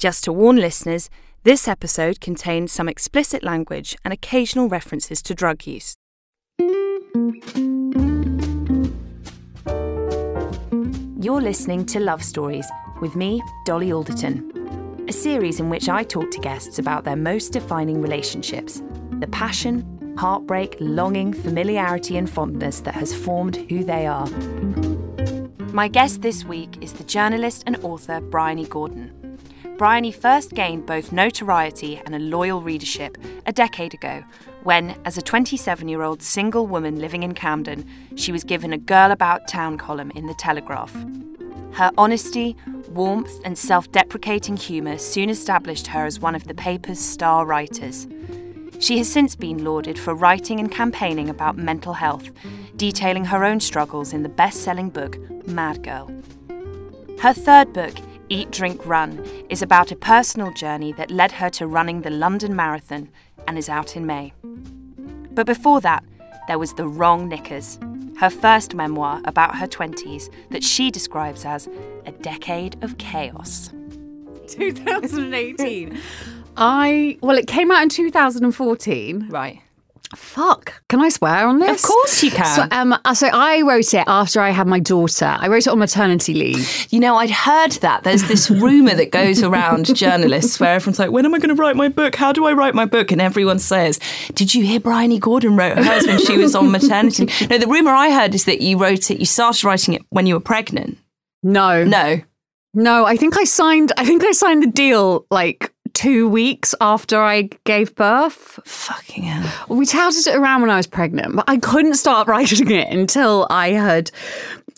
Just to warn listeners, this episode contains some explicit language and occasional references to drug use. You're listening to Love Stories with me, Dolly Alderton, a series in which I talk to guests about their most defining relationships, the passion, heartbreak, longing, familiarity, and fondness that has formed who they are. My guest this week is the journalist and author Bryony Gordon. Bryony first gained both notoriety and a loyal readership a decade ago when, as a 27 year old single woman living in Camden, she was given a Girl About Town column in The Telegraph. Her honesty, warmth, and self deprecating humour soon established her as one of the paper's star writers. She has since been lauded for writing and campaigning about mental health, detailing her own struggles in the best selling book, Mad Girl. Her third book, Eat, Drink, Run, is about a personal journey that led her to running the London Marathon and is out in May. But before that, there was The Wrong Knickers, her first memoir about her 20s that she describes as a decade of chaos. 2018. I, well, it came out in 2014. Right. Fuck. Can I swear on this? Of course you can. So, um, so I wrote it after I had my daughter. I wrote it on maternity leave. You know, I'd heard that. There's this rumour that goes around journalists where everyone's like, when am I going to write my book? How do I write my book? And everyone says, did you hear Bryony Gordon wrote hers when she was on maternity? no, the rumour I heard is that you wrote it, you started writing it when you were pregnant. No. No. No, I think I signed, I think I signed the deal like two weeks after I gave birth. Fucking hell. We touted it around when I was pregnant, but I couldn't start writing it until I had,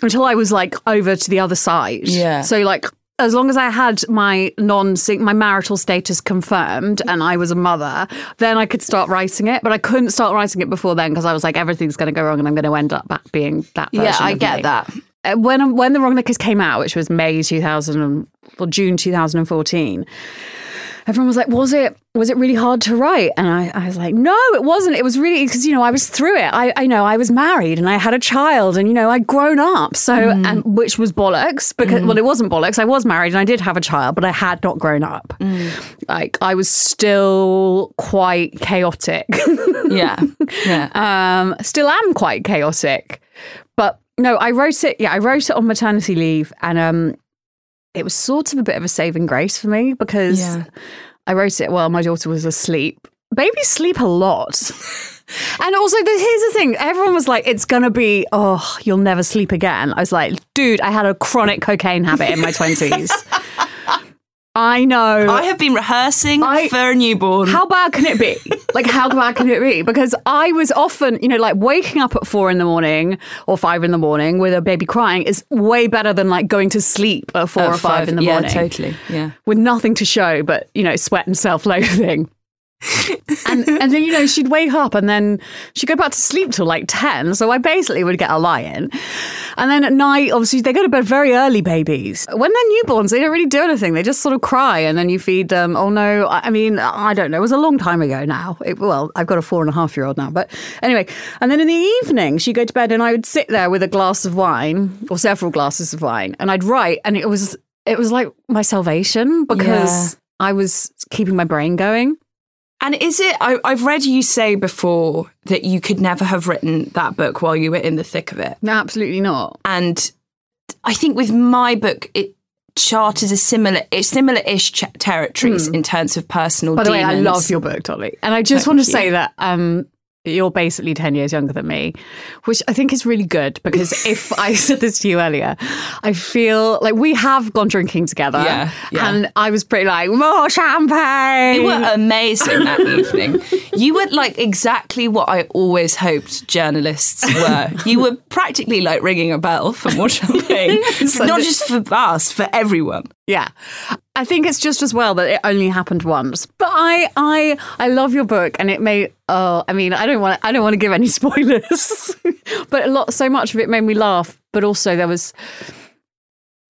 until I was like over to the other side. Yeah. So like, as long as I had my non my marital status confirmed and I was a mother, then I could start writing it. But I couldn't start writing it before then because I was like, everything's going to go wrong and I'm going to end up back being that. Yeah, I get me. that. Uh, When when the Wrong Knickers came out, which was May 2000 or June 2014, everyone was like, "Was it was it really hard to write?" And I, I was like, "No, it wasn't. It was really because you know I was through it. I I know I was married and I had a child and you know I'd grown up. So and which was bollocks because well it wasn't bollocks. I was married and I did have a child, but I had not grown up. Like I was still quite chaotic. Yeah. Yeah. um, still am quite chaotic. But no, I wrote it. Yeah, I wrote it on maternity leave, and um, it was sort of a bit of a saving grace for me because Yeah. I wrote it while my daughter was asleep. Babies sleep a lot. And also, the, here's the thing: everyone was like, "It's gonna be, oh, you'll never sleep again." I was like, "Dude, I had a chronic cocaine habit in my twenties. I know. I have been rehearsing I- for a newborn. How bad can it be? Like, how bad can it be? Because I was often, you know, like waking up at four in the morning or five in the morning with a baby crying is way better than like going to sleep at four At or five, in the yeah, morning totally. Yeah. with nothing to show but, you know, sweat and self loathing. And and then you know she'd wake up and then she'd go back to sleep till like 10 so i basically would get a lie in and then at night obviously they go to bed very early babies. When they're newborns they don't really do anything. They just sort of cry and then you feed them. Oh no. I I mean i don't know. It was a long time ago now. It, well i've got a four and a half year old now. But anyway and then in the evening she'd go to bed and i would sit there with a glass of wine or several glasses of wine and i'd write and it was it was like my salvation because i was keeping my brain going And is it? I, I've read you say before that you could never have written that book while you were in the thick of it. No, absolutely not. And I think with my book, it charted a similar, it's similar-ish ch- territories in terms of personal. By the way, I love your book, Dolly. And I just Thank want to you. say that um, you're basically 10 years younger than me, which I think is really good because if I said this to you earlier, I feel like we have gone drinking together. Yeah, yeah. And I was pretty like, more champagne. You were amazing that evening. You were like exactly what I always hoped journalists were. You were practically like ringing a bell for more champagne, So not just for us, for everyone. Yeah. I think it's just as well that it only happened once. But I I I love your book and it may oh I mean I don't want I don't want to give any spoilers. but a lot so much of it made me laugh, but also there was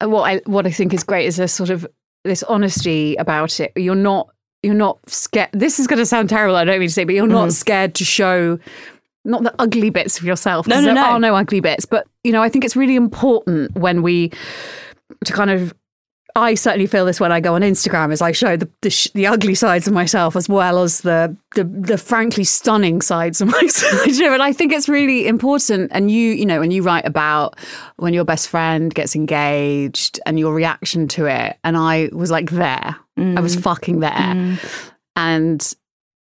uh, what I what I think is great is this sort of this honesty about it. You're not you're not scared this is going to sound terrible I don't mean to say but you're not mm-hmm. scared to show not the ugly bits of yourself. No, no, there no. are no ugly bits. But you know, I think it's really important when we to kind of I certainly feel this when I go on Instagram, as I show the the, sh- the ugly sides of myself as well as the, the the frankly stunning sides of myself. and I think it's really important. And you, you know, when you write about when your best friend gets engaged and your reaction to it, and I was like there, mm. I was mm. fucking there, mm. and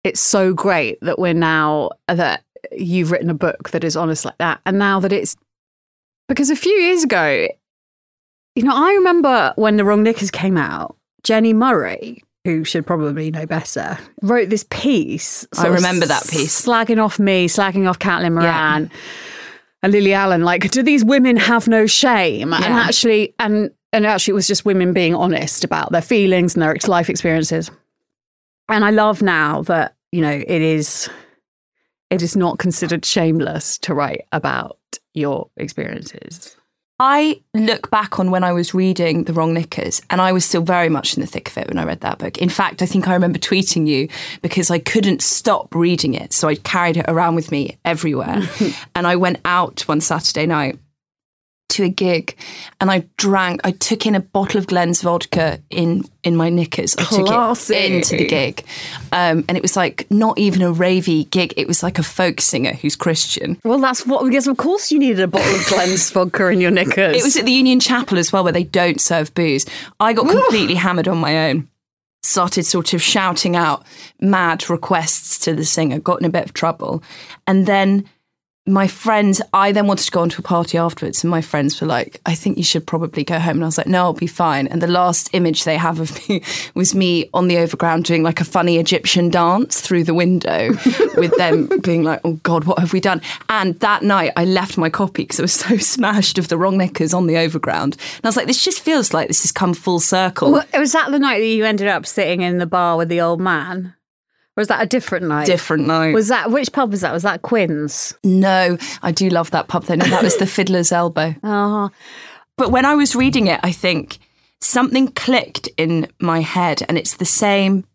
it's so great that we're now that you've written a book that is honest like that, and now that it's because a few years ago you know, I remember when The Wrong Knickers came out, Jenni Murray, who should probably know better, wrote this piece. I remember that piece. Slagging off me, slagging off Caitlin Moran yeah. and Lily Allen. Like, do these women have no shame? Yeah. And actually, and and actually, it was just women being honest about their feelings and their life experiences. And I love now that you know it is it is not considered shameless to write about your experiences. I look back on when I was reading The Wrong Knickers, and I was still very much in the thick of it when I read that book. In fact, I think I remember tweeting you because I couldn't stop reading it. So I carried it around with me everywhere. and I went out one Saturday night to a gig and I drank, I took in a bottle of Glen's vodka in in my knickers. I Classy. took it into the gig. Um, and it was like not even a ravey gig. It was like a folk singer who's Christian. Well, that's what, because of course you needed a bottle of Glen's vodka in your knickers. It was at the Union Chapel as well, where they don't serve booze. I got completely hammered on my own. Started sort of shouting out mad requests to the singer, got in a bit of trouble. And then my friends, I then wanted to go on to a party afterwards, and my friends were like, I think you should probably go home. And I was like, no, I'll be fine. And the last image they have of me was me on the overground doing like a funny Egyptian dance through the window with them being like, oh God, what have we done? And that night I left my copy because I was so smashed of the wrong knickers on the overground. And I was like, this just feels like this has come full circle. Well, was that the night that you ended up sitting in the bar with the old man? Was that a different night? Different night. Was that which pub was that? Was that Quinn's? No, I do love that pub though. No, that was the Fiddler's Elbow. Oh. But when I was reading it, I think something clicked in my head, and it's the same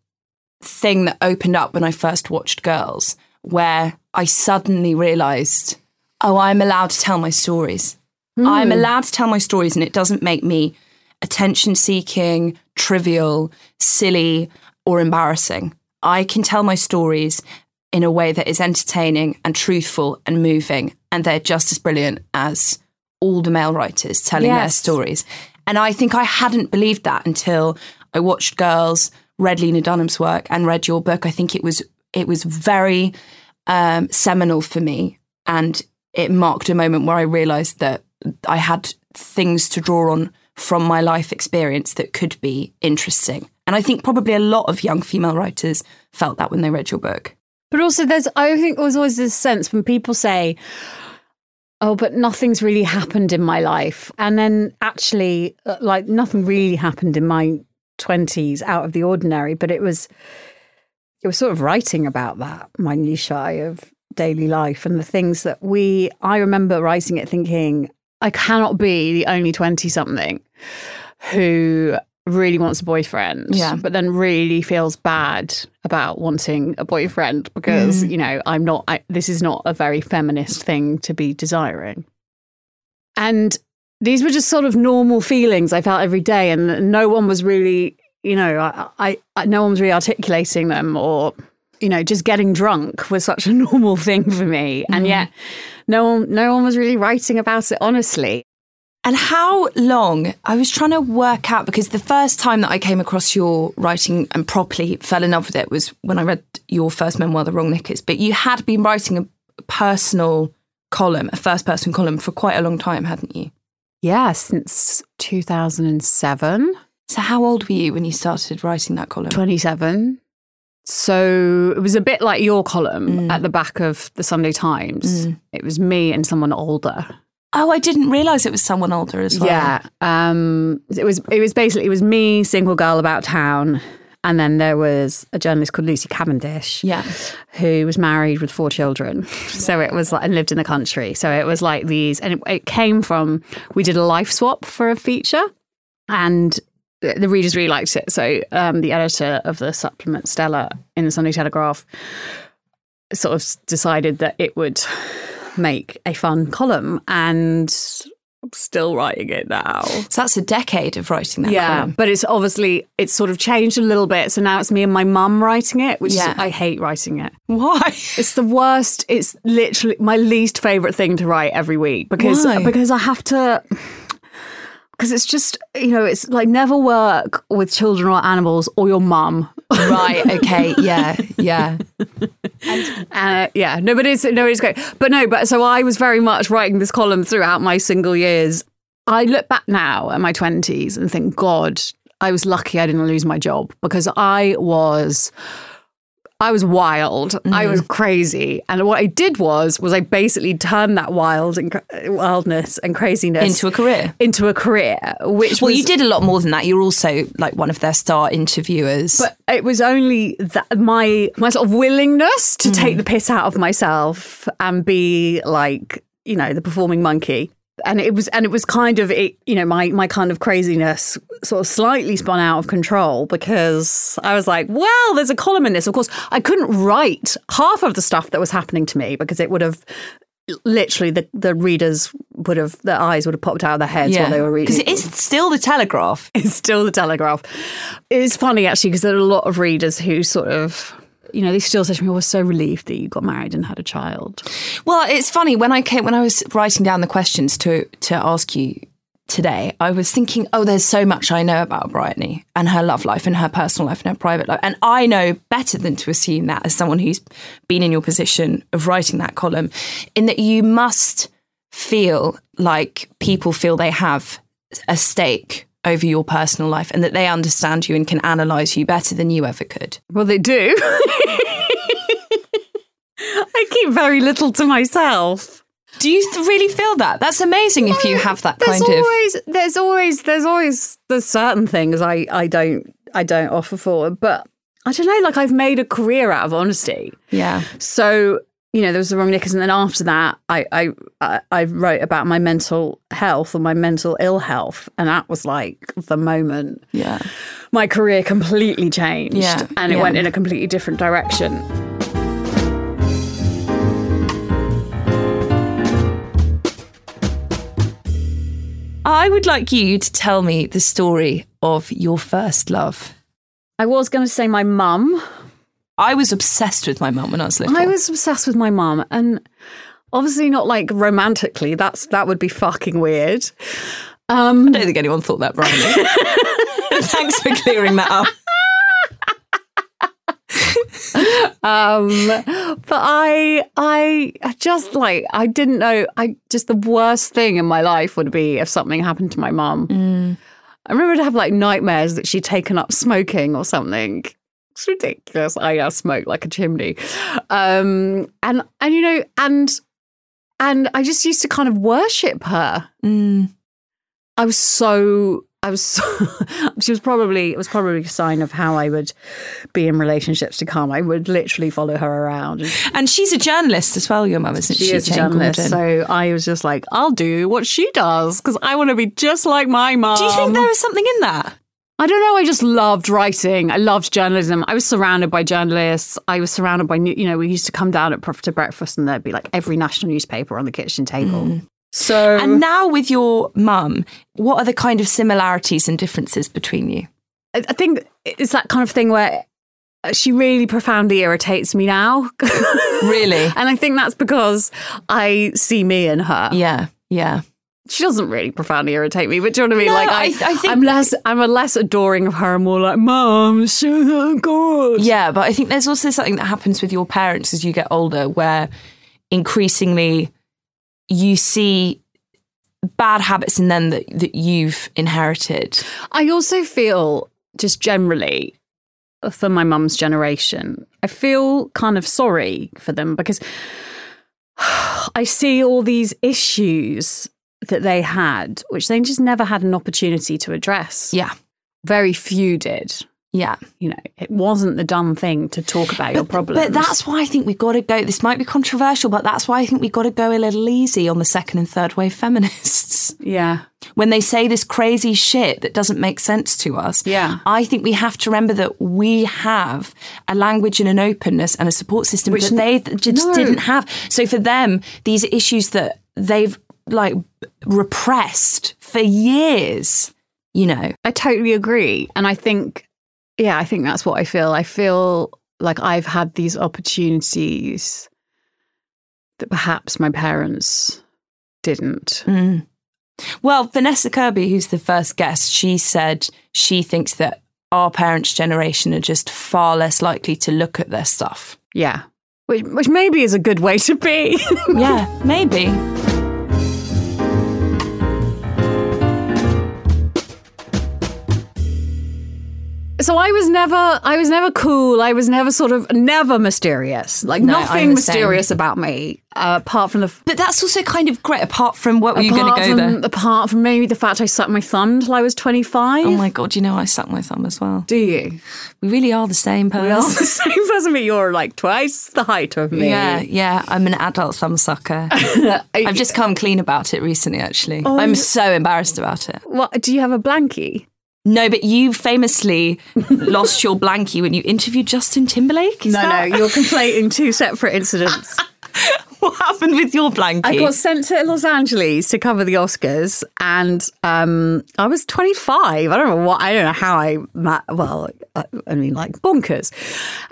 thing that opened up when I first watched Girls, where I suddenly realised, oh, I'm allowed to tell my stories. Mm. I'm allowed to tell my stories, and it doesn't make me attention seeking, trivial, silly, or embarrassing. I can tell my stories in a way that is entertaining and truthful and moving, and they're just as brilliant as all the male writers telling yes. their stories. And I think I hadn't believed that until I watched Girls, read Lena Dunham's work, and read your book. I think it was it was very um, seminal for me, and it marked a moment where I realised that I had things to draw on from my life experience that could be interesting. And I think probably a lot of young female writers felt that when they read your book. But also, there's, I think there's always this sense when people say, oh, but nothing's really happened in my life. And then actually, uh, like, nothing really happened in my 20s out of the ordinary, but it was, it was sort of writing about that minutiae of daily life and the things that we, I remember writing it thinking, I cannot be the only 20 something who really wants a boyfriend, yeah. but then really feels bad about wanting a boyfriend because, mm. you know, I'm not, I, this is not a very feminist thing to be desiring. And these were just sort of normal feelings I felt every day, and no one was really, you know, I, I, I no one was really articulating them or, you know, just getting drunk was such a normal thing for me. Mm. And yet, no one, no one was really writing about it honestly. And how long? I was trying to work out because the first time that I came across your writing and properly fell in love with it was when I read your first memoir, The Wrong Knickers. But you had been writing a personal column, a first person column for quite a long time, hadn't you? Yeah, since 2007. So, how old were you when you started writing that column? 27. So it was a bit like your column mm. at the back of the Sunday Times. Mm. It was me and someone older Oh, I didn't realize it was someone older as well. Yeah. Um, it was it was basically it was me, single girl about town, and then there was a journalist called Lucy Cavendish. Yeah. Who was married with four children. So it was like and lived in the country. So it was like these and it, it came from we did a life swap for a feature and the readers really liked it. So um, the editor of the supplement, Stella, in the Sunday Telegraph, sort of decided that it would make a fun column. And I'm still writing it now. So that's a decade of writing that Yeah, column. but it's obviously it's sort of changed a little bit. So now it's me and my mum writing it, which Yeah. is, I hate writing it. Why? It's the worst. It's literally my least favorite thing to write every week because Why? because I have to because it's just you know it's like never work with children or animals or your mum. Right. Okay. Yeah. Yeah. Uh, yeah, no, but it's no, it's great. But no, but so I was very much writing this column throughout my single years. I look back now at my twenties and think, God, I was lucky I didn't lose my job because I was. I was wild. I was mm. crazy, and what I did was was I basically turned that wild and wildness and craziness Into a career. into a career, which Well, was, you did a lot more than that. You're also like one of their star interviewers. But it was only that my my sort of willingness to take mm. the piss out of myself and be like, you know, the performing monkey. And it was and it was kind of it, you know, my my kind of craziness sort of slightly spun out of control because I was like, well, there's a column in this. Of course, I couldn't write half of the stuff that was happening to me because it would have literally the, the readers would have their eyes would have popped out of their heads while they were reading. Because it is still the Telegraph. It's still the Telegraph. It's funny actually because there are a lot of readers who sort of, you know, they still say to me, oh, "I was so relieved that you got married and had a child." Well, it's funny when I came when I was writing down the questions to to ask you today. I was thinking, oh, there's so much I know about Bryony and her love life and her personal life and her private life, and I know better than to assume that as someone who's been in your position of writing that column, in that you must feel like people feel they have a stake over your personal life and that they understand you and can analyze you better than you ever could. Well, they do. I keep very little to myself. Do you th- really feel that? That's amazing if you have that kind of. always, there's always, there's always, there's certain things I, I don't, I don't offer for, but I don't know. Like I've made a career out of honesty. Yeah. So you know, there was the wrong knickers, and then after that, I, I I wrote about my mental health or my mental ill health, and that was like the moment Yeah. my career completely changed, Yeah, and it yeah. went in a completely different direction. I would like you to tell me the story of your first love. I was going to say my mum. I was obsessed with my mum when I was little. I was obsessed with my mum, and obviously not like romantically. That's that would be fucking weird. Um, I don't think anyone thought that, Brian. Thanks for clearing that up. um but i i I just like i didn't know i just the worst thing in my life would be if something happened to my mum i remember to have like nightmares that she'd taken up smoking or something it's ridiculous i uh, smoke like a chimney um and and you know and and i just used to kind of worship her Mm. I was so I was so she was probably it was probably a sign of how I would be in relationships to come. I would literally follow her around. And she's a journalist as well, your mum, isn't she? she is a journalist, Gordon? so I was just like, I'll do what she does because I want to be just like my mom. Do you think there was something in that? I don't know. I just loved writing. I loved journalism. I was surrounded by journalists. I was surrounded by, you know, we used to come down at to breakfast and there'd be like every national newspaper on the kitchen table. Mm. So And now with your mum, what are the kind of similarities and differences between you? I I think it's that kind of thing where uh, she really profoundly irritates me now. Really? and I think that's because I see me in her. Yeah, yeah. She doesn't really profoundly irritate me, but do you know what I mean? No, like I- I think- I'm less I'm a less adoring of her, and more like, Mom, so good. Yeah, but I think there's also something that happens with your parents as you get older where increasingly you see bad habits in them that, that you've inherited. I also feel just generally for my mum's generation, I feel kind of sorry for them because I see all these issues that they had, which they just never had an opportunity to address. Yeah. Very few did. Yeah. You know, it wasn't the done thing to talk about your problems. But that's why I think we've got to go. This might be controversial, but that's why I think we've got to go a little easy on the second and third wave feminists. yeah. When they say this crazy shit that doesn't make sense to us, Yeah. I think we have to remember that we have a language and an openness and a support system Which that they just no. didn't have. So for them, these issues that they've like repressed for years, you know. I totally agree. And I think, yeah, I think that's what I feel. I feel like I've had these opportunities that perhaps my parents didn't. Mm. Well, Vanessa Kirby, who's the first guest, she said she thinks that our parents' generation are just far less likely to look at their stuff. Yeah. Which, which maybe is a good way to be. yeah, maybe. So I was never, I was never cool. I was never sort of, never mysterious. Like No, nothing mysterious about me, uh, apart from the. But that's also kind of great. Apart from what were you going to apart go from, there? Apart from maybe the fact I sucked my thumb till I was twenty five. Oh my god! You know I sucked my thumb as well. Do you? We really are the same person. We are the same person, but you're like twice the height of me. Yeah, yeah. I'm an adult thumb sucker. I've just come clean about it recently. Actually, Oh, I'm so embarrassed about it. What? Do you have a blankie? No, but you famously lost your blankie when you interviewed Justin Timberlake. Is No, that- no, you're conflating two separate incidents. What happened with your blankie? I got sent to Los Angeles to cover the Oscars, and um, I was 25. I don't know what. I don't know how I. Well, I, I mean, like bonkers.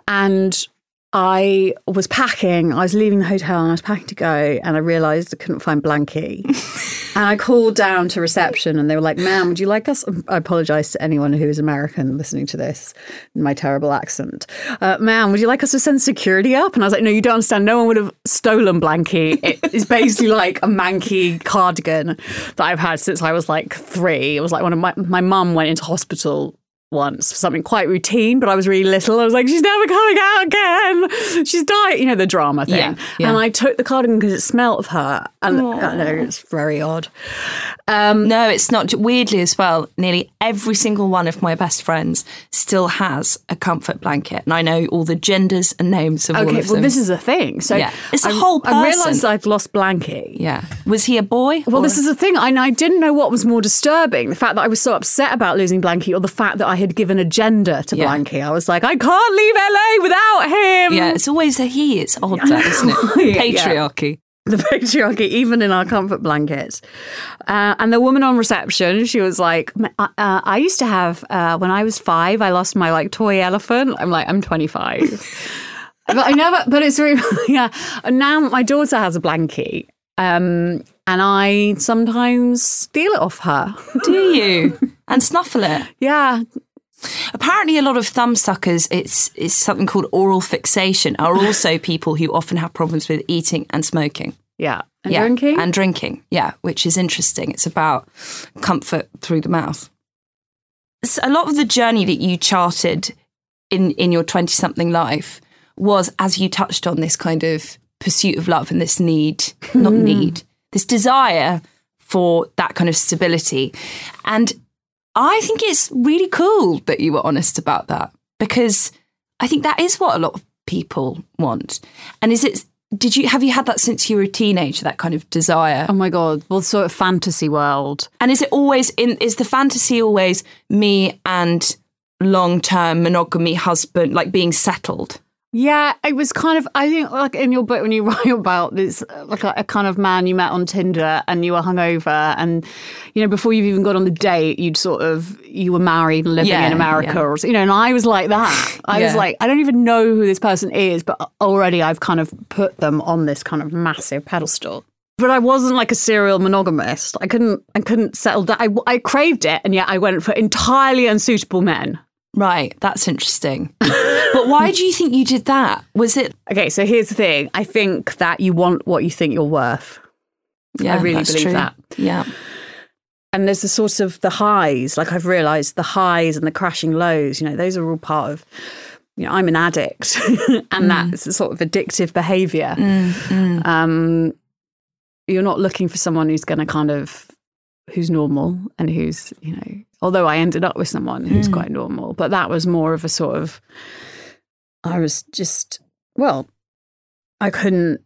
And I was packing. I was leaving the hotel, and I was packing to go, and I realised I couldn't find blankie. and I called down to reception, and they were like, "Ma'am, would you like us?" I apologise to anyone who is American listening to this, my terrible accent. Uh, Ma'am, would you like us to send security up? And I was like, "No, you don't understand. No one would have stolen blankie. It is basically like a manky cardigan that I've had since I was like three. It was like one of my my mum went into hospital once for something quite routine, but I was really little. I was like, she's never coming out again. She's died. You know, the drama thing. Yeah, yeah. And I took the cardigan because it smelt of her. And I know it's very odd. Um, No, it's not. Weirdly, as well, nearly every single one of my best friends still has a comfort blanket, and I know all the genders and names of all okay, of well, them. this is a thing. So Yeah. It's a I- whole I realised. I've lost blankie. yeah. Was he a boy? Well, or- this is the thing. I, I didn't know what was more disturbing the fact that I was so upset about losing Blanky or the fact that I had given a gender to Yeah. Blanky. I was like, I can't leave LA without him. Yeah, it's always a he. It's odd, that, isn't it? Yeah, yeah. Patriarchy. the patriarchy, even in our comfort blankets. Uh, and the woman on reception, she was like, uh, uh, I used to have, uh, when I was five, I lost my like toy elephant. I'm like, I'm 25. but I never, but it's really, yeah. And now my daughter has a blankie. Um, and I sometimes steal it off her. Do you? and snuffle it. yeah. Apparently, a lot of thumb suckers, it's it's something called oral fixation, are also people who often have problems with eating and smoking. Yeah. And yeah, drinking? and drinking. Yeah, which is interesting. It's about comfort through the mouth. So a lot of the journey that you charted in in your twenty something life was, as you touched on, this kind of pursuit of love and this need, not hmm. need, this desire for that kind of stability, and I think it's really cool that you were honest about that because I think that is what a lot of people want. And is it? Did you have you had that since you were a teenager? That kind of desire. oh my God. Well, sort of fantasy world. And is it always in? Is the fantasy always me and long term monogamy husband, like being settled? Yeah, it was kind of. I think, like in your book, when you write about this, like a, a kind of man you met on Tinder, and you were hungover, and you know, before you've even got on the date, you'd sort of you were married and living Yeah, in America, yeah. or you know. And I was like that. I was like, I don't even know who this person is, but already I've kind of put them on this kind of massive pedestal. But I wasn't like a serial monogamist. I couldn't. I couldn't settle down. I, I craved it, and yet I went for entirely unsuitable men. Right, that's interesting. but why do you think you did that? Was it? Okay, so here's the thing. I think that you want what you think you're worth. Yeah, I really that's believe true. that. Yeah, And there's the sort of the highs, like I've realized the highs and the crashing lows, you know, those are all part of, you know, I'm an addict and mm. that's a sort of addictive behavior. Mm, mm. Um, you're not looking for someone who's going to kind of, who's normal and who's, you know, although I ended up with someone who's hmm. quite normal, but that was more of a sort of, I was just, well, I couldn't,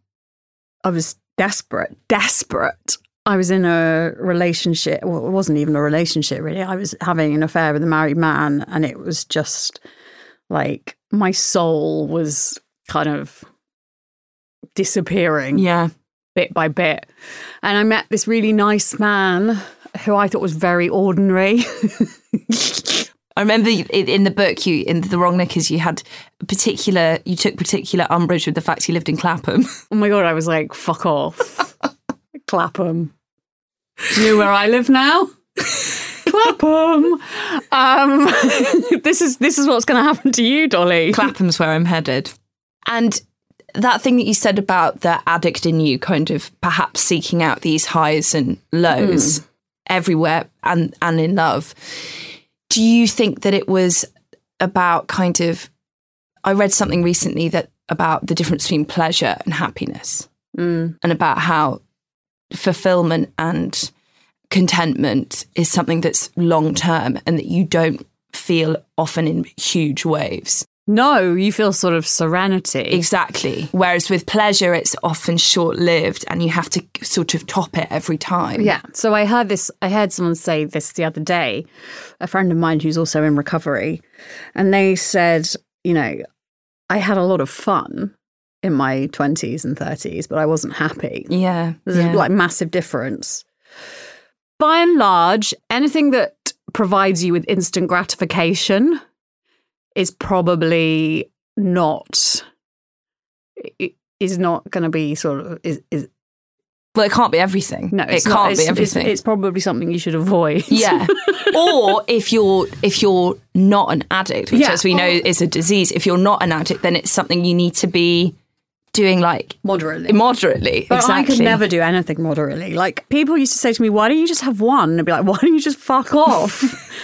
I was desperate, desperate. I was in a relationship. Well, it wasn't even a relationship, really. I was having an affair with a married man, and it was just like my soul was kind of disappearing. yeah. bit by bit. And I met this really nice man who I thought was very ordinary. I remember in the book, you in the wrong knickers, you had particular, you took particular umbrage with the fact he lived in Clapham. oh my God, I was like, fuck off. Clapham. Do you know where I live now? Clapham. Um, this is this is what's going to happen to you, Dolly. Clapham's where I'm headed. And that thing that you said about the addict in you kind of perhaps seeking out these highs and lows everywhere and, and in love. Do you think that it was about kind of I read something recently that about the difference between pleasure and happiness Mm. and about how fulfillment and contentment is something that's long term and that you don't feel often in huge waves. No, you feel sort of serenity. Exactly. Whereas with pleasure, it's often short lived and you have to sort of top it every time. Yeah. So I heard this, I heard someone say this the other day, a friend of mine who's also in recovery. And they said, you know, I had a lot of fun in my 20s and 30s, but I wasn't happy. Yeah. There's yeah. a like massive difference. By and large, anything that provides you with instant gratification is probably not is not going to be sort of is, is well, it can't be everything. no it can't not, be it's, it's- everything. It's, probably something you should avoid. yeah. or if you're if you're not an addict, which Yeah. as we know Or- is a disease, if you're not an addict, then it's something you need to be doing like moderately. moderately. But exactly. I could never do anything moderately. Like people used to say to me, "Why don't you just have one?" And I'd be like, "Why don't you just fuck off?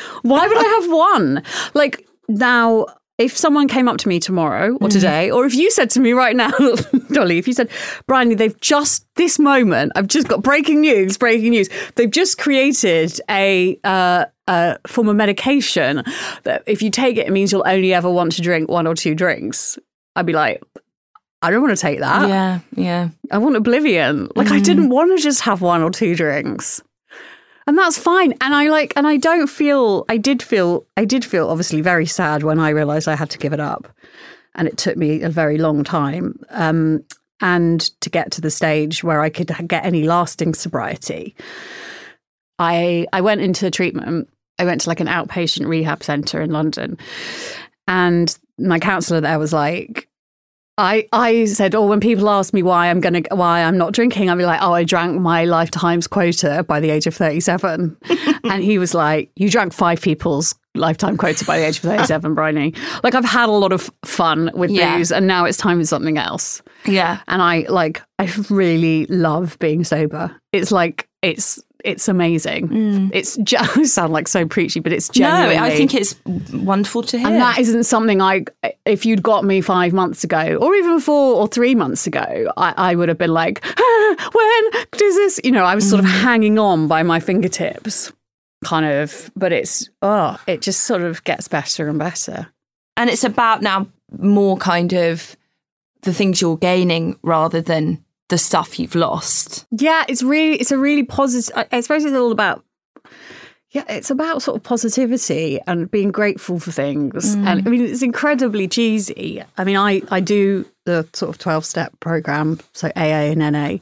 Why would I have one?" Like now, if someone came up to me tomorrow Mm-hmm. or today, or if you said to me right now, Dolly, if you said, "Bryony, they've just this moment, I've just got breaking news, breaking news. They've just created a." Uh, a form of medication that if you take it, it means you'll only ever want to drink one or two drinks. I'd be like, I don't want to take that. Yeah, yeah. I want oblivion. Like I didn't want to just have one or two drinks. And that's fine. And I like and I don't feel I did feel I did feel obviously very sad when I realized I had to give it up. And it took me a very long time. Um and to get to the stage where I could get any lasting sobriety. I I went into treatment. I went to like an outpatient rehab center in London. And my counselor there was like, I I said, oh, when people ask me why I'm gonna why I'm not drinking, I'd be like, oh, I drank my lifetime's quota by the age of 37. and he was like, you drank five people's lifetime quota by the age of 37, Bryony. Like I've had a lot of fun with Yeah. booze, and now it's time for something else. Yeah. And I like I really love being sober. It's like it's it's amazing. It's just I sound like so preachy, but it's Mm. No. I think it's wonderful to hear. And that isn't something I, if you'd got me five months ago, or even four or three months ago, I, I would have been like, ah, when does this, you know, I was sort of hanging on by my fingertips, kind of, but it's, oh, it just sort of gets better and better. and it's about now more kind of the things you're gaining rather than the stuff you've lost. Yeah, it's really, it's a really positive, I, I suppose it's all about, yeah, it's about sort of positivity and being grateful for things. And I mean, it's incredibly cheesy. I mean, I, I do the sort of 12 step program, so AA and NA.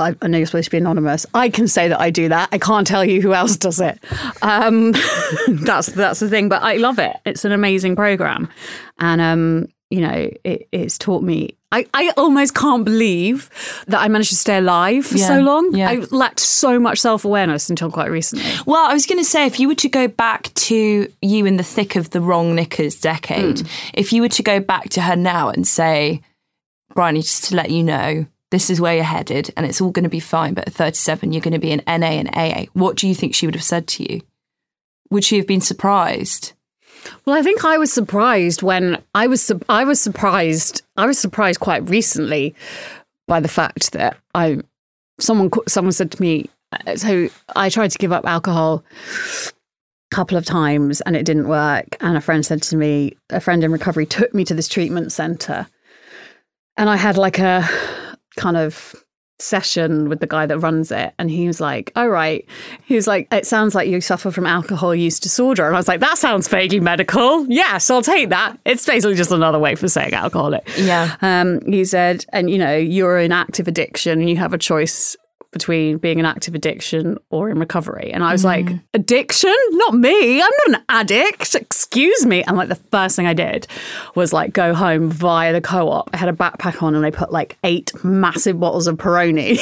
I, I know you're supposed to be anonymous. I can say that I do that. I can't tell you who else does it. Um, that's that's the thing. But I love it. It's an amazing program, and um, you know, it, it's taught me. I, I almost can't believe that I managed to stay alive for so long. yeah. I lacked so much self awareness until quite recently. Well, I was going to say, if you were to go back to you in the thick of the wrong knickers decade, hmm. if you were to go back to her now and say, Bryony, just to let you know, this is where you're headed and it's all going to be fine, but at 37, you're going to be in NA and AA, what do you think she would have said to you? Would she have been surprised? Well, I think I was surprised when I was su- I was surprised I was surprised quite recently by the fact that I someone someone said to me uh, so I tried to give up alcohol a couple of times and it didn't work. And a friend said to me a friend in recovery took me to this treatment center. And I had like a kind of session with the guy that runs it and he was like all right. He was like it sounds like you suffer from alcohol use disorder. And i was like that sounds vaguely medical. Yes i'll take that. It's basically just another way for saying alcoholic. Yeah. um, he said and you know you're in active addiction and you have a choice between being an active addiction or in recovery. And i was mm-hmm. like addiction? Not me. I'm not an addict. Excuse me. And like the first thing i did was like go home via the co-op. I had a backpack on and i put like eight massive bottles of peroni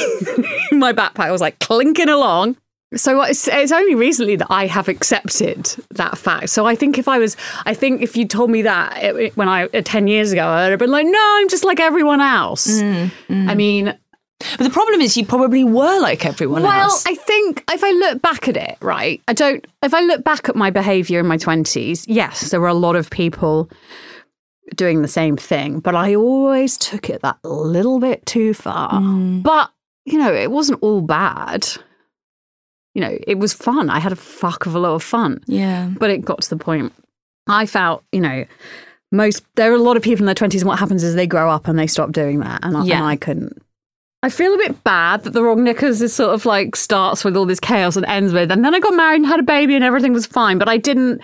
in my backpack. I was like clinking along. So it's, it's only recently that I have accepted that fact. So I think if I was, I think if you told me that it- when I uh, ten years ago, I'd have been like, no, I'm just like everyone else. Mm, mm. I mean, But the problem is, you probably were like everyone well, else. Well, I think if I look back at it, right, I don't. If I look back at my behaviour in my twenties, yes, there were a lot of people doing the same thing, but I always took it that little bit too far. Mm. But you know, it wasn't all bad. You know, it was fun. I had a fuck of a lot of fun, yeah. but it got to the point. I felt, you know, most there are a lot of people in their twenties, and what happens is they grow up and they stop doing that, and I, Yeah. and I couldn't. I feel a bit bad that the wrong knickers is sort of like starts with all this chaos and ends with, and then I got married and had a baby and everything was fine, but I didn't.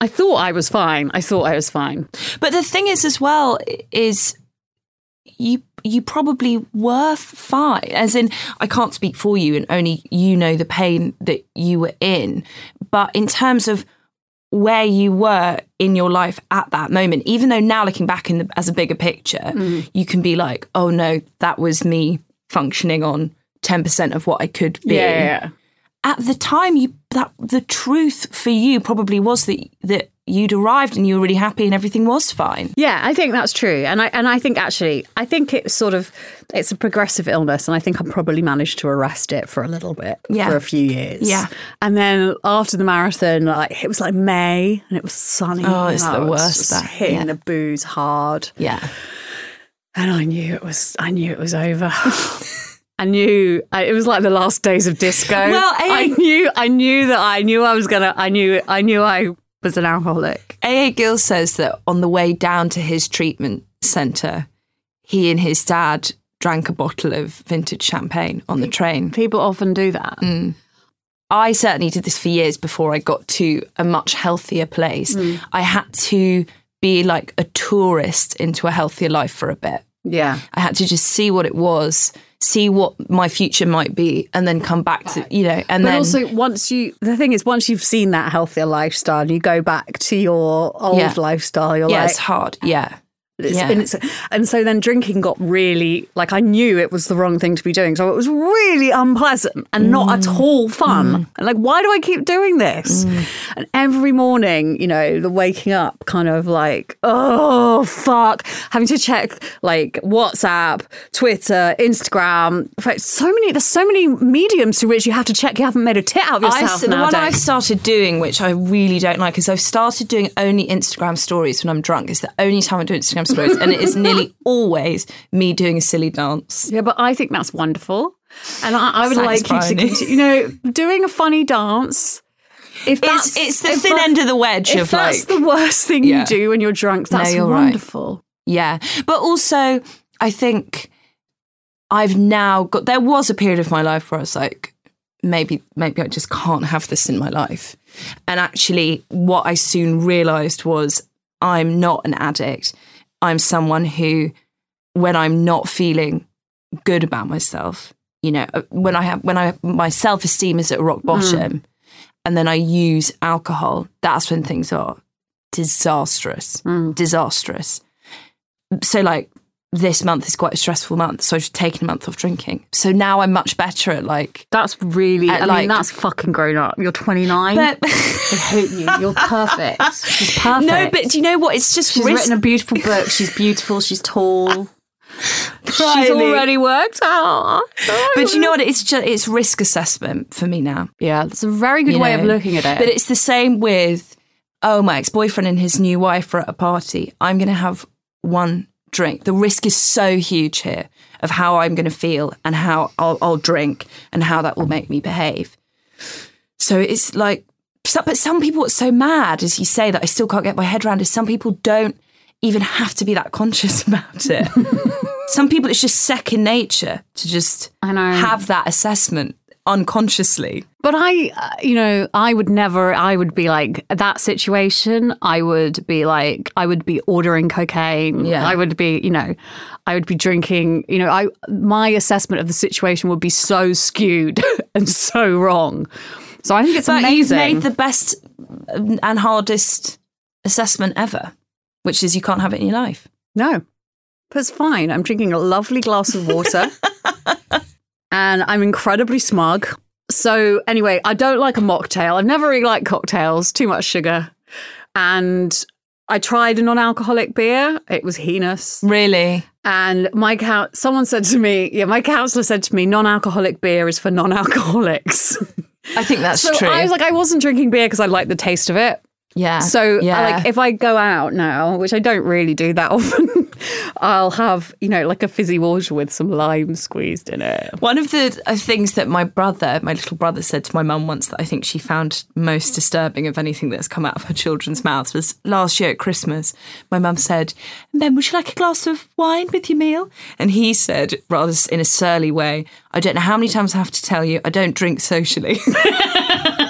I thought I was fine. I thought I was fine. But the thing is, as well, is you you probably were fine. As in, I can't speak for you, and only you know the pain that you were in. But in terms of where you were in your life at that moment, even though now looking back in the, as a bigger picture, mm-hmm. you can be like, oh no, that was me functioning on ten percent of what I could be Yeah, yeah. at the time you that the truth for you probably was that that you'd arrived and you were really happy and everything was fine. Yeah, I think that's true, and I and I think actually, I think it's sort of it's a progressive illness, and I think I probably managed to arrest it for a little bit, Yeah. for a few years, Yeah. and then after the marathon, like it was like May, and it was sunny. Oh, it's the was worst, that, hitting yeah. the booze hard, Yeah. and I knew it was. I knew it was over. I knew I, it was like the last days of disco. Well, I I- knew, I knew that I knew I was gonna. I knew, I knew I was an alcoholic. AA Gill says that on the way down to his treatment centre, he and his dad drank a bottle of vintage champagne on the train. People often do that. Mm. I certainly did this for years before I got to a much healthier place. Mm. I had to be like a tourist into a healthier life for a bit. Yeah. I had to just see what it was, see what my future might be, and then come back to you know. And But then also, once you, the thing is, once you've seen that healthier lifestyle, and you go back to your old Yeah. lifestyle. You're yeah, like, it's hard. Yeah, it's- yeah. and, and so then drinking got really like I knew it was the wrong thing to be doing. So it was really unpleasant and not Mm. at all fun. And like, why do I keep doing this? Mm. And every morning, you know, the waking up kind of like, oh fuck, having to check like WhatsApp, Twitter, Instagram. In fact, So many, there's so many mediums through which you have to check you haven't made a tit out of I, yourself. the one. I've started doing, which I really don't like, is I've started doing only Instagram stories when I'm drunk. It's the only time I do Instagram stories, and it is nearly always me doing a silly dance. Yeah, but I think that's wonderful. And I, I would Thanks, like you to continue, you know, doing a funny dance. If that's, It's it's the thin that- end of the wedge If of that's like the worst thing Yeah. you do when you're drunk, No, that's you're right. wonderful. Yeah. But also, I think I've now got, there was a period of my life where I was like, maybe, maybe I just can't have this in my life. And actually, what I soon realized was I'm not an addict. I'm someone who, when I'm not feeling good about myself, you know, uh, when I have, when I, my self esteem is at rock bottom and then I use alcohol, that's when things are disastrous, disastrous. So like this month is quite a stressful month so i've taken a month off drinking so now i'm much better at like That's really, I like- mean, that's fucking grown up. You're 29. but I hate you. You're perfect. She's perfect. no but do you know what it's just she's risk- written a beautiful book. She's beautiful. She's tall. She's already worked out. but do you know what it's just it's risk assessment for me now Yeah, that's a very good you way of looking at it. but it's the same with oh my ex-boyfriend and his new wife are at a party i'm going to have one drink. The risk is so huge here of how i'm going to feel and how I'll, I'll drink and how that will make me behave. So it's like but some people what's so mad as you say that i still can't get my head around is some people don't even have to be that conscious about it. Some people, it's just second nature to just I know. have that assessment unconsciously. But I, uh, you know, I would never, I would be like, that situation, I would be like, I would be ordering cocaine. Yeah. I would be, you know, I would be drinking, you know, I, my assessment of the situation would be so skewed and so wrong. So I think it's But you've amazing. made the best and hardest assessment ever, which is you can't have it in your life. No, but it's fine. I'm drinking a lovely glass of water and I'm incredibly smug. So, anyway, I don't like a mocktail. I've never really liked cocktails, too much sugar. And I tried a non alcoholic beer, it was heinous. Really? And my count, someone said to me, yeah, my counselor said to me, non alcoholic beer is for non alcoholics. I think that's so true. I was like, I wasn't drinking beer because I like the taste of it. Yeah. So, yeah. I like, if I go out now, which I don't really do that often, I'll have, you know, like a fizzy water with some lime squeezed in it. One of the uh, things that my brother, my little brother, said to my mum once that I think she found most disturbing of anything that's come out of her children's mouths was last year at Christmas. My mum said, Ben, would you like a glass of wine with your meal? And he said, rather in a surly way, I don't know how many times I have to tell you, I don't drink socially.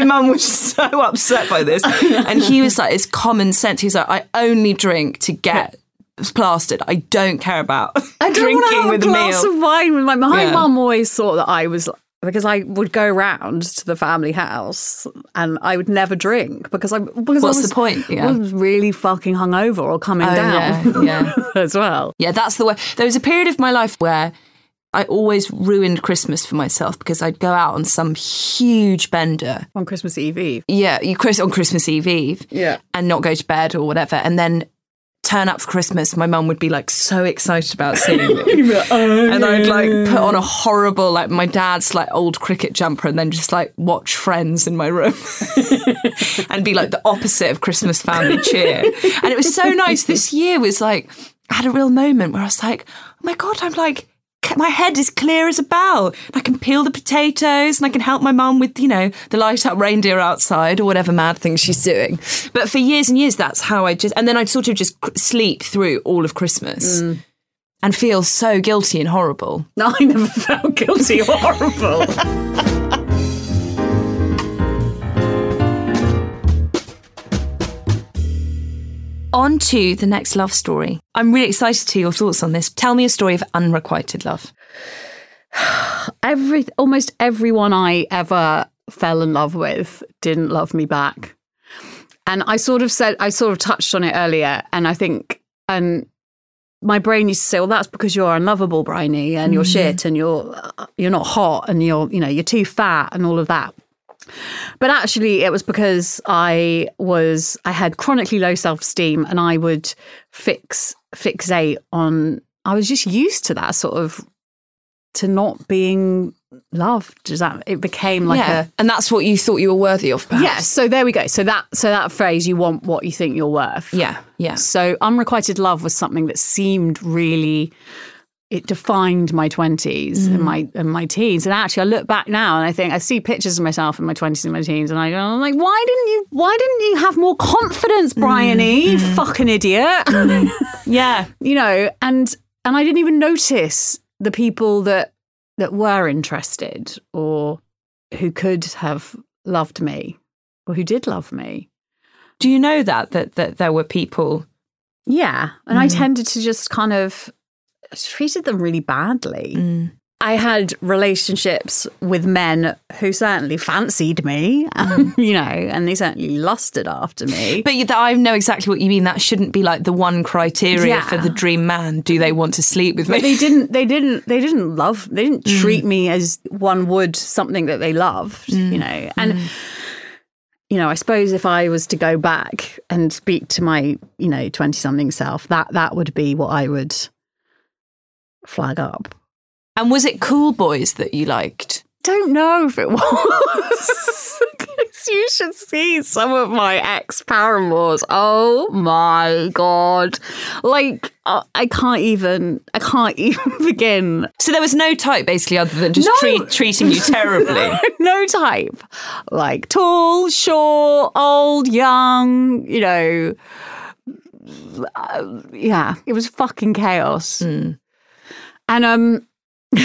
my mum was so upset by this. And he was like, it's common sense. He's like, I only drink to get plastered. I don't care about I don't drinking want to have with a glass meal. of wine with my my Yeah. mum always thought that I was because I would go round to the family house and I would never drink because I because What's I was, the point? Yeah. I was really fucking hungover or coming Oh, down yeah, yeah. as well. Yeah, that's the way. There was a period of my life where I always ruined Christmas for myself because I'd go out on some huge bender. On Christmas Eve Eve. Yeah, you Chris on Christmas Eve Eve. Yeah. and not go to bed or whatever, and then turn up for Christmas. My mum would be like so excited about seeing me. Oh, and I'd like put on a horrible like my dad's like old cricket jumper and then just like watch Friends in my room and be like the opposite of Christmas family cheer. And it was so nice. This year was like I had a real moment where I was like, oh my god, I'm like. My head is clear as a bell. I can peel the potatoes and I can help my mum with, you know, the light up reindeer outside or whatever mad thing she's doing. But for years and years, that's how I just, and then I'd sort of just sleep through all of Christmas mm. and feel so guilty and horrible. No, I never felt guilty or horrible. On to the next love story. I'm really excited to hear your thoughts on this. Tell me a story of unrequited love. Every almost everyone I ever fell in love with didn't love me back. And I sort of said I sort of touched on it earlier and I think and my brain used to say, well, that's because you're unlovable, Bryony, and you're mm. shit, and you're uh, you're not hot, and you're you know you're too fat, and all of that. But actually, it was because I was I had chronically low self esteem, and I would fix fixate on. I was just used to that sort of to not being loved. Does that it became like a and that's what you thought you were worthy of, perhaps. Yes, so there we go. So that so that phrase, you want what you think you're worth. Yeah, yeah. So unrequited love was something that seemed really it defined my twenties and mm. my and my teens. And actually I look back now and I think I see pictures of myself in my twenties and my teens and I go, I'm like, why didn't you why didn't you have more confidence, mm. Bryony? You mm. fucking idiot. Yeah. you know, and and I didn't even notice the people that that were interested or who could have loved me or who did love me. Do you know that that that there were people Yeah, and I tended to just kind of treated them really badly. Mm. I had relationships with men who certainly fancied me, mm. you know, and they certainly lusted after me. But I know exactly what you mean. That shouldn't be like the one criteria Yeah. for the dream man. Do they want to sleep with me? But they didn't they didn't they didn't love they didn't mm. treat me as one would something that they loved you know and you know i suppose if i was to go back and speak to my you know 20 something self that that would be what i would flag up and was it cool boys that you liked? don't know if it was you should see some of my ex paramours oh my god like uh, i can't even i can't even begin So there was no type basically other than just No. treat, treating you terribly. no type. Like tall, short, old, young, you know, uh, yeah, it was fucking chaos. Mm. And um,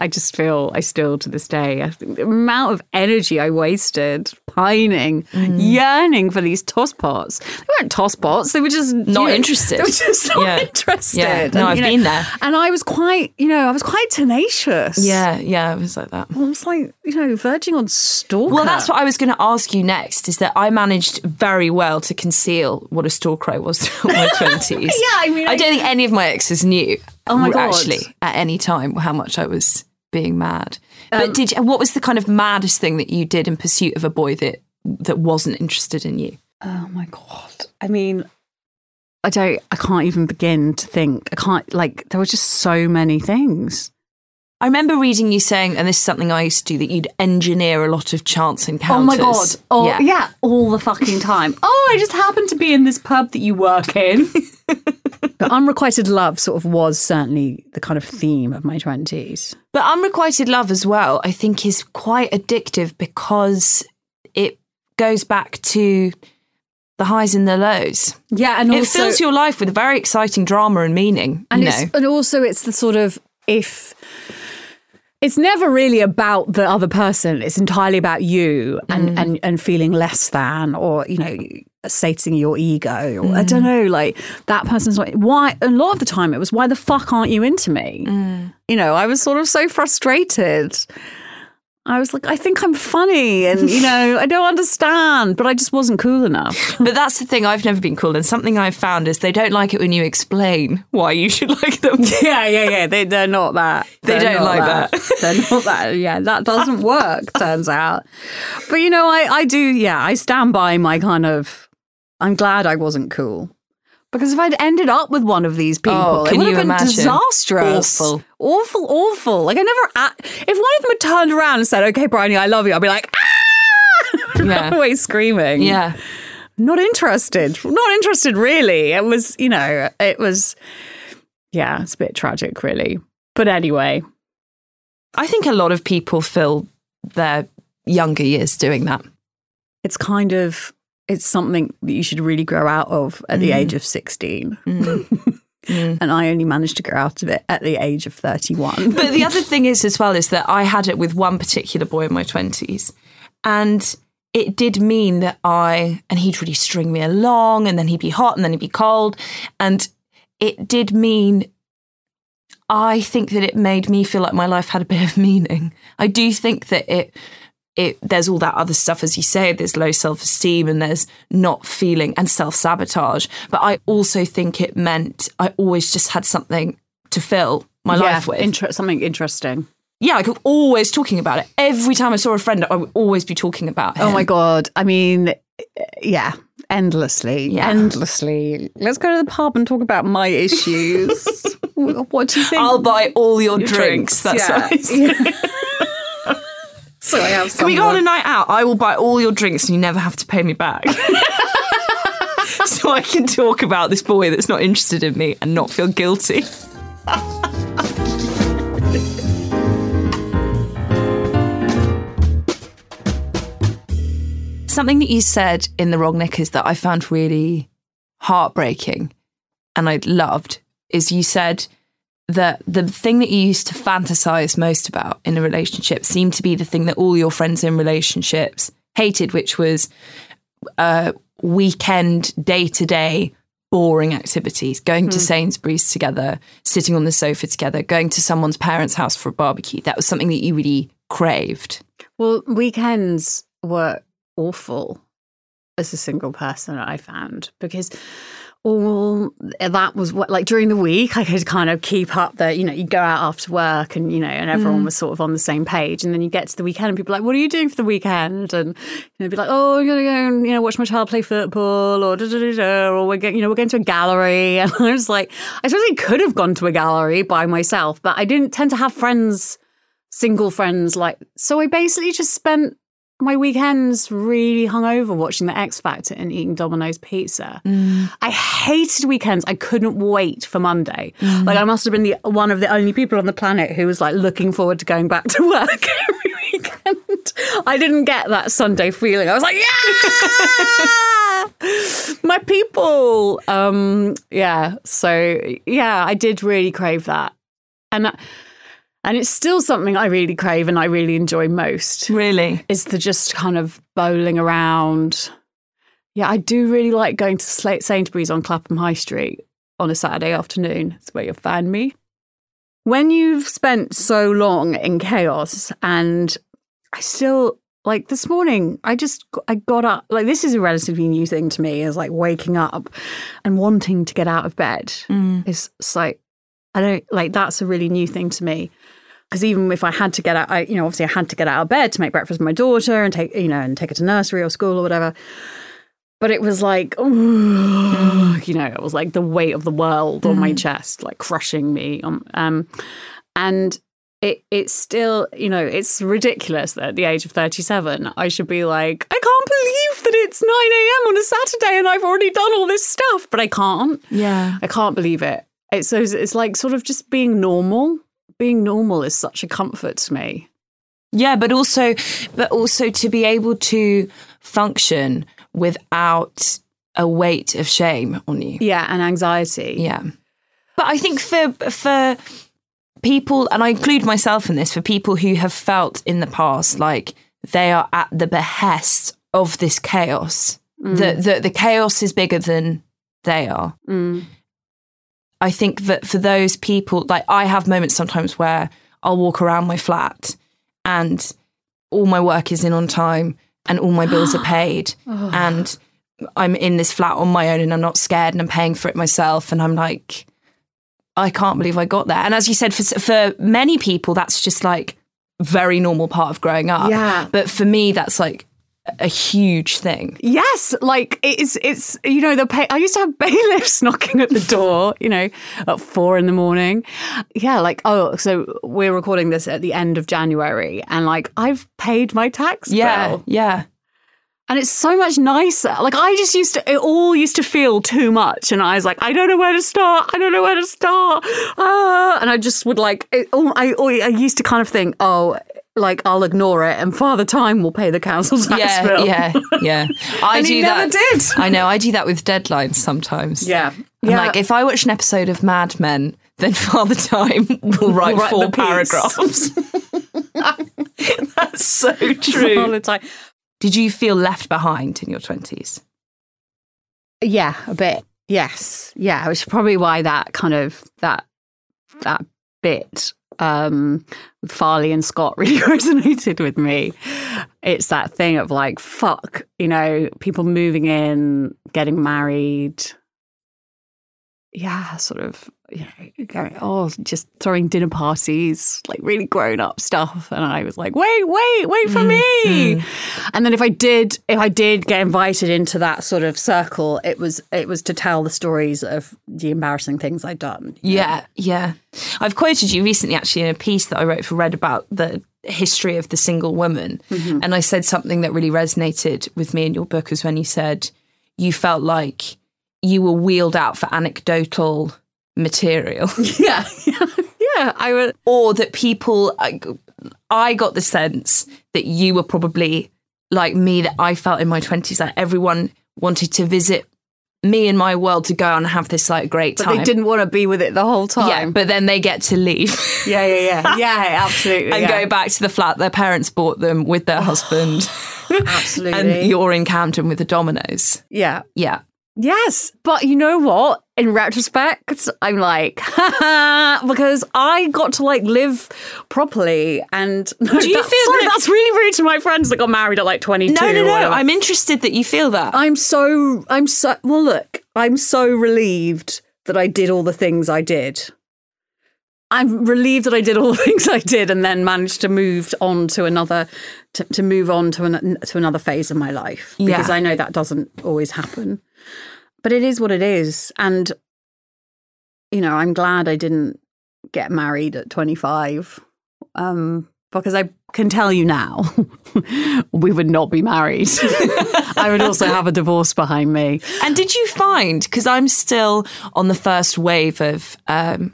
I just feel, I still to this day, I think the amount of energy I wasted pining, Mm. yearning for these toss pots. They weren't toss pots, they were just Not you know, interested. They were just not Yeah. interested. Yeah. No, And, I've you know, been there. And I was quite, you know, I was quite tenacious. Yeah, yeah, it was like that. I was like, you know, verging on stalker. Well, that's what I was going to ask you next. Is that I managed very well to conceal what a stalker I was in my twenties. Yeah, I mean, I I- don't think any of my exes knew. Oh my God. Actually, at any time, how much I was being mad. Um, But did what was the kind of maddest thing that you did in pursuit of a boy that that wasn't interested in you? Oh my god! I mean, I don't. I can't even begin to think. I can't. Like, there were just so many things. I remember reading you saying, and this is something I used to do, that you'd engineer a lot of chance encounters. Oh my god! Oh yeah. yeah. all the fucking time. Oh, I just happened to be in this pub that you work in. but unrequited love sort of was certainly the kind of theme of my twenties. But unrequited love as well, I think, is quite addictive because it goes back to the highs and the lows. Yeah, and it also fills your life with a very exciting drama and meaning. and you it's, know, and also it's the sort of if it's never really about the other person it's entirely about you and Mm. and and feeling less than or you know sating your ego or i Mm. don't know like that person's like why a lot of the time it was why the fuck aren't you into me Mm. you know i was sort of so frustrated I was like, I think I'm funny, and you know, I don't understand, but I just wasn't cool enough. but that's the thing. I've never been cool, and something I've found is they don't like it when you explain why you should like them. Yeah, yeah, yeah. They, they're not that. They They're don't like that. they're not that. Yeah, that doesn't work, turns out. But, you know, I, I do, yeah, I stand by my kind of, I'm glad I wasn't cool. Because if I'd ended up with one of these people, Oh, it would have been imagine? disastrous. Awful. Awful, awful. Like, I never, if one of them had turned around and said, okay, Bryony, I love you, I'd be like, ah! Yeah. away screaming Yeah. not interested. Not interested, really. It was, you know, it was, yeah, it's a bit tragic, really. But anyway, I think a lot of people fill their younger years doing that. it's kind of, it's something that you should really grow out of at the mm. age of 16. Mm. Mm. and I only managed to grow out of it at the age of 31. But the other thing is, as well, is that I had it with one particular boy in my 20s. And it did mean that I, and he'd really string me along, and then he'd be hot, and then he'd be cold. And it did mean, I think that it made me feel like my life had a bit of meaning. I do think that it, it, there's all that other stuff, as you say, there's low self esteem and there's not feeling and self sabotage. But I also think it meant I always just had something to fill my yeah, life with inter- something interesting. yeah, I could always talking about it. Every time I saw a friend, I would always be talking about him. Oh my God. I mean, yeah, endlessly, Yeah. endlessly. Let's go to the pub and talk about my issues. what do you think? I'll buy all your, drinks. That's yeah. said. So I have Can we go on a night out? I will buy all your drinks and you never have to pay me back. so I can talk about this boy that's not interested in me and not feel guilty. Something that you said in the wrong knickers that I found really heartbreaking and I loved is you said that the thing that you used to fantasize most about in a relationship seemed to be the thing that all your friends in relationships hated, which was uh, weekend, day to day, boring activities, going to Sainsbury's together, sitting on the sofa together, going to someone's parents' house for a barbecue. That was something that you really craved. Well, weekends were awful as a single person, I found, because all that was what, like during the week, I could kind of keep up the, you know, you go out after work and, you know, and everyone mm. was sort of on the same page. And then you get to the weekend and people are like, what are you doing for the weekend? And, you know, be like, oh, I'm going to go and, you know, watch my child play football or, da, da, da, da, or we're going, you know, we're going to a gallery. And I was like, I suppose I could have gone to a gallery by myself, but I didn't tend to have friends single friends like so i basically just spent my weekends really hungover watching the x factor and eating domino's pizza. I hated weekends. I couldn't wait for monday. Like i must have been the one of the only people on the planet who was like looking forward to going back to work every weekend. I didn't get that sunday feeling. I was like yeah! My people. Um, yeah. So yeah, I did really crave that, and that, and it's still something I really crave and I really enjoy most. Really? Is the just kind of bowling around. Yeah, I do really like going to Sainsbury's on Clapham High Street on a Saturday afternoon. It's where you'll find me. When you've spent so long in chaos, and I still like this morning, I just I got up. Like this is a relatively new thing to me. Is like waking up and wanting to get out of bed. Mm. Like I don't like that's a really new thing to me. Because even if I had to get out, I you know obviously I had to get out of bed to make breakfast for my daughter and take you know and take her to nursery or school or whatever. But it was like, oh, you know, it was like the weight of the world on my chest, like crushing me. Um, um, and it it's still, you know, it's ridiculous that at the age of 37, I should be like, I can't believe that it's 9 a.m. on a Saturday and I've already done all this stuff, but I can't. Yeah. I can't believe it. It's so it's like sort of just being normal. Being normal is such a comfort to me. Yeah, but also, but also to be able to function without a weight of shame on you. Yeah, and anxiety. Yeah. But I think for for people and I include myself in this for people who have felt in the past like they are at the behest of this chaos. That the, the chaos is bigger than they are. Mm. I think that for those people, like I have moments sometimes where I'll walk around my flat and all my work is in on time and all my bills are paid oh. and I'm in this flat on my own and I'm not scared and I'm paying for it myself and I'm like, I can't believe I got there. And as you said, for for many people, that's just like very normal part of growing up. Yeah. But for me, that's like a huge thing. Yes, like it's it's you know the pay- I used to have bailiffs knocking at the door, you know, at four in the morning. Yeah, like oh, so we're recording this at the end of January, and like I've paid my tax Yeah. bill, Yeah. and it's so much nicer. Like I just used to, it all used to feel too much, and I was like, I don't know where to start. I don't know where to start. Ah, and I just would like, it, oh, I I used to kind of think, oh. Like I'll ignore it, and Father Time will pay the council tax Yeah, bill. yeah, yeah. I do that. did. I know. I do that with deadlines sometimes. yeah, I'm like, if I watch an episode of Mad Men, then Father Time will write write four paragraphs. That's so true. the time. Did you feel left behind in your twenties? Yeah, a bit. Yes. Yeah, which is probably why that kind of that that bit um Farley and Scott really resonated with me. It's that thing of like, fuck, you know, people moving in, getting married. Yeah, sort of, you know, going, oh, just throwing dinner parties, like really grown up stuff. And I was like, wait, wait, wait for me. Mm-hmm. And then if I did, if I did get invited into that sort of circle, it was it was to tell the stories of the embarrassing things I'd done. Yeah, yeah. I've quoted you recently, actually, in a piece that I wrote for Red about the history of the single woman, mm-hmm. and I said something that really resonated with me in your book, is when you said you felt like you were wheeled out for anecdotal material. Yeah, yeah. I would. or that people I, I got the sense that you were probably like me that I felt in my 20s that everyone wanted to visit me and my world to go and have this like great time. But they didn't want to be with it the whole time. yeah but then they get to leave yeah, yeah, yeah, yeah. Absolutely, and yeah. go back to the flat their parents bought them with their husband Absolutely. and you're in Camden with the Domino's yeah. yeah Yes, but you know what? In retrospect, I'm like, because I got to like live properly. And no, Do you that- feel sorry, that- that's really rude to my friends that got married at like 22? no no no whatever. I'm interested that you feel that I'm so I'm so well look, I'm so relieved that I did all the things I did. I'm relieved that I did all the things I did and then managed to move on to another to, to move on to an, to another phase of my life because Yeah. I know that doesn't always happen. But it is what it is and you know, I'm glad I didn't get married at 25. Um because I can tell you now, we would not be married. I would also have a divorce behind me. And did you find, because I'm still on the first wave of um,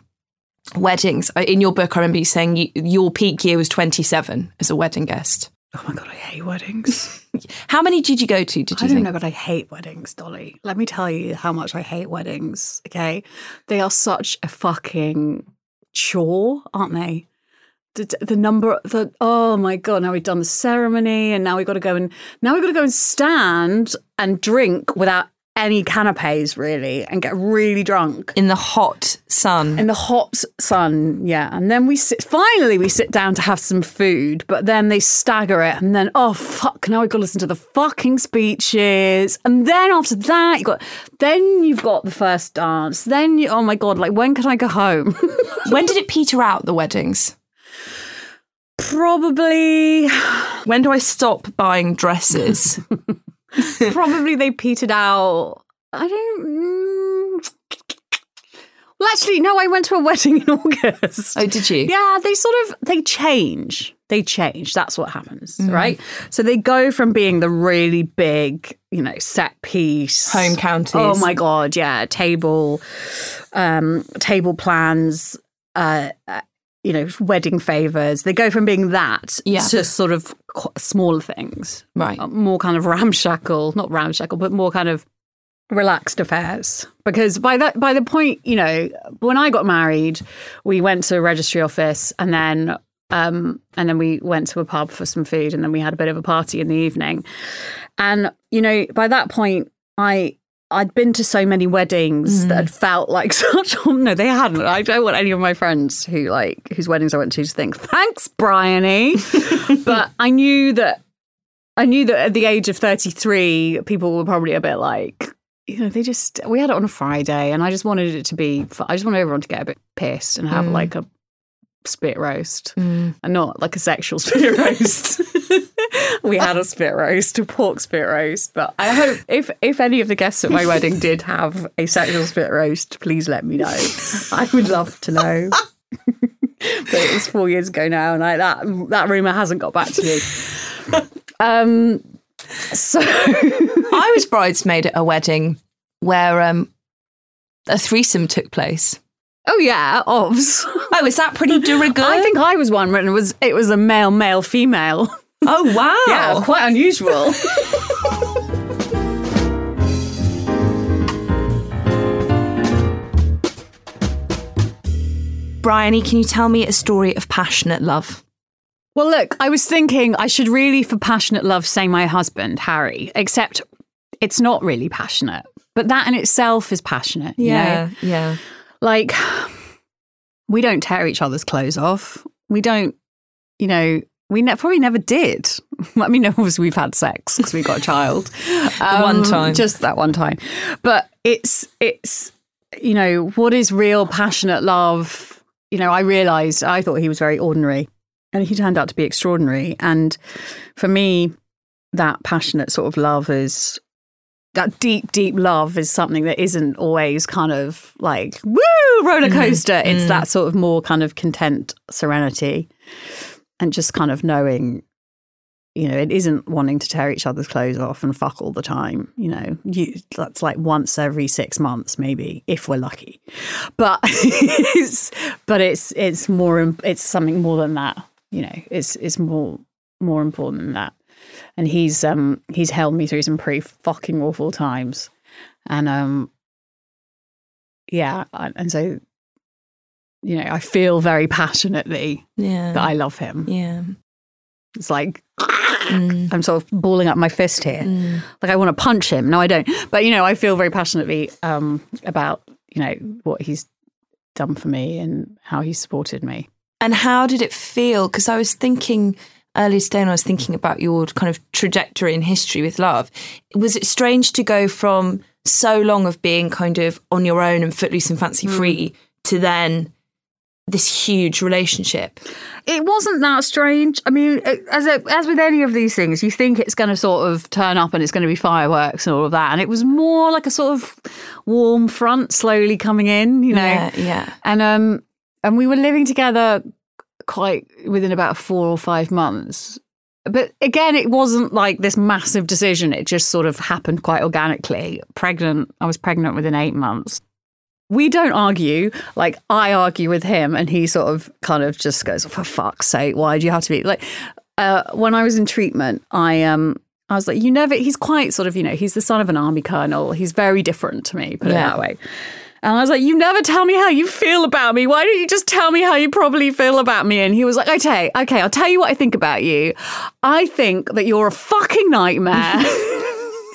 weddings, uh, in your book, I remember you saying you, your peak year was 27 as a wedding guest. Oh my god, I hate weddings. How many did you go to? Did you I don't think? know, but I hate weddings, Dolly. Let me tell you how much I hate weddings. Okay, they are such a fucking chore, aren't they? The, the number, the oh my god! Now we've done the ceremony, and now we've got to go and now we've got to go and stand and drink without any canapes, really, and get really drunk In the hot sun. in the hot sun. Yeah, and then we sit. Finally, we sit down to have some food, but then they stagger it, and then oh fuck! Now we've got to listen to the fucking speeches, and then after that, you got then you've got the first dance. Then you, oh my god! Like when can I go home? when did it peter out, the weddings? probably, When do I stop buying dresses? probably they petered out. I don't. Mm, well, actually, no. I went to a wedding in August. oh, did you? Yeah, they sort of they change. They change. That's what happens, right? So they go from being the really big, you know, set piece Home counties. Oh my god, yeah, table, um, table plans, uh, uh, you know, wedding favors. They go from being that Yeah. to sort of smaller things, Right. Uh, more kind of ramshackle, not ramshackle, but more kind of relaxed affairs because by that by the point you know when i got married we went to a registry office and then um and then we went to a pub for some food and then we had a bit of a party in the evening and you know by that point i I'd been to so many weddings that mm. had felt like such. No, they hadn't. I don't want any of my friends who like whose weddings I went to to think, "Thanks, Bryony." but I knew that I knew that at the age of 33, people were probably a bit like, you know, they just, we had it on a Friday and I just wanted it to be, I just wanted everyone to get a bit pissed and have mm. like a spit roast mm. and not like a sexual spit roast. we had a spit roast, a pork spit roast. But I hope if, if any of the guests at my wedding did have a sexual spit roast, please let me know. I would love to know. but it was four years ago now, and I, that that rumor hasn't got back to me. Um, so I was bridesmaid at a wedding where um, a threesome took place. oh yeah, obs. Oh, is that pretty de rigueur? I think I was one when it was it was a male, male, female. Oh, wow. Yeah, quite unusual. Bryony, can you tell me a story of passionate love? well, look, I was thinking I should really, for passionate love, say my husband Harry. Except it's not really passionate, but that in itself is passionate. you know? yeah. like we don't tear each other's clothes off. We don't, you know, we ne- probably never did. I mean, obviously we've had sex because we got a child. Um, one time. just that one time. But it's it's you know what is real passionate love. You know, I realised I thought he was very ordinary, and he turned out to be extraordinary. And for me, that passionate sort of love is that deep, deep love is something that isn't always kind of like woo roller coaster. It's that sort of more kind of content, serenity, and just kind of knowing, you know, it isn't wanting to tear each other's clothes off and fuck all the time. You know, you, that's like once every six months, maybe if we're lucky. But it's but it's it's more it's something more than that. You know, it's it's more more important than that and he's um he's held me through some pretty fucking awful times and um yeah and so you know i feel very passionately Yeah. that i love him yeah. it's like Mm. i'm sort of balling up my fist here Mm. like i want to punch him no i don't but you know i feel very passionately um about you know what he's done for me and how he supported me And how did it feel? Because I was thinking earlier today, and I was thinking about your kind of trajectory in history with love. Was it strange to go from so long of being kind of on your own and footloose and fancy free to then this huge relationship? it wasn't that strange. I mean, as a, as with any of these things, you think it's going to sort of turn up and it's going to be fireworks and all of that, and it was more like a sort of warm front slowly coming in, you know. Yeah, yeah. And um, and we were living together quite within about four or five months. But again, it wasn't like this massive decision. It just sort of happened quite organically. Pregnant, I was pregnant within eight months we don't argue. Like I argue with him, and he sort of kind of just goes, "For fuck's sake, why do you have to be like?" uh, when I was in treatment, I um I was like, you never. He's quite sort of, you know, he's the son of an army colonel. He's very different to me, put it that way. And I was like, you never tell me how you feel about me. Why don't you just tell me how you probably feel about me? And he was like, okay, okay, I'll tell you what I think about you. I think that you're a fucking nightmare.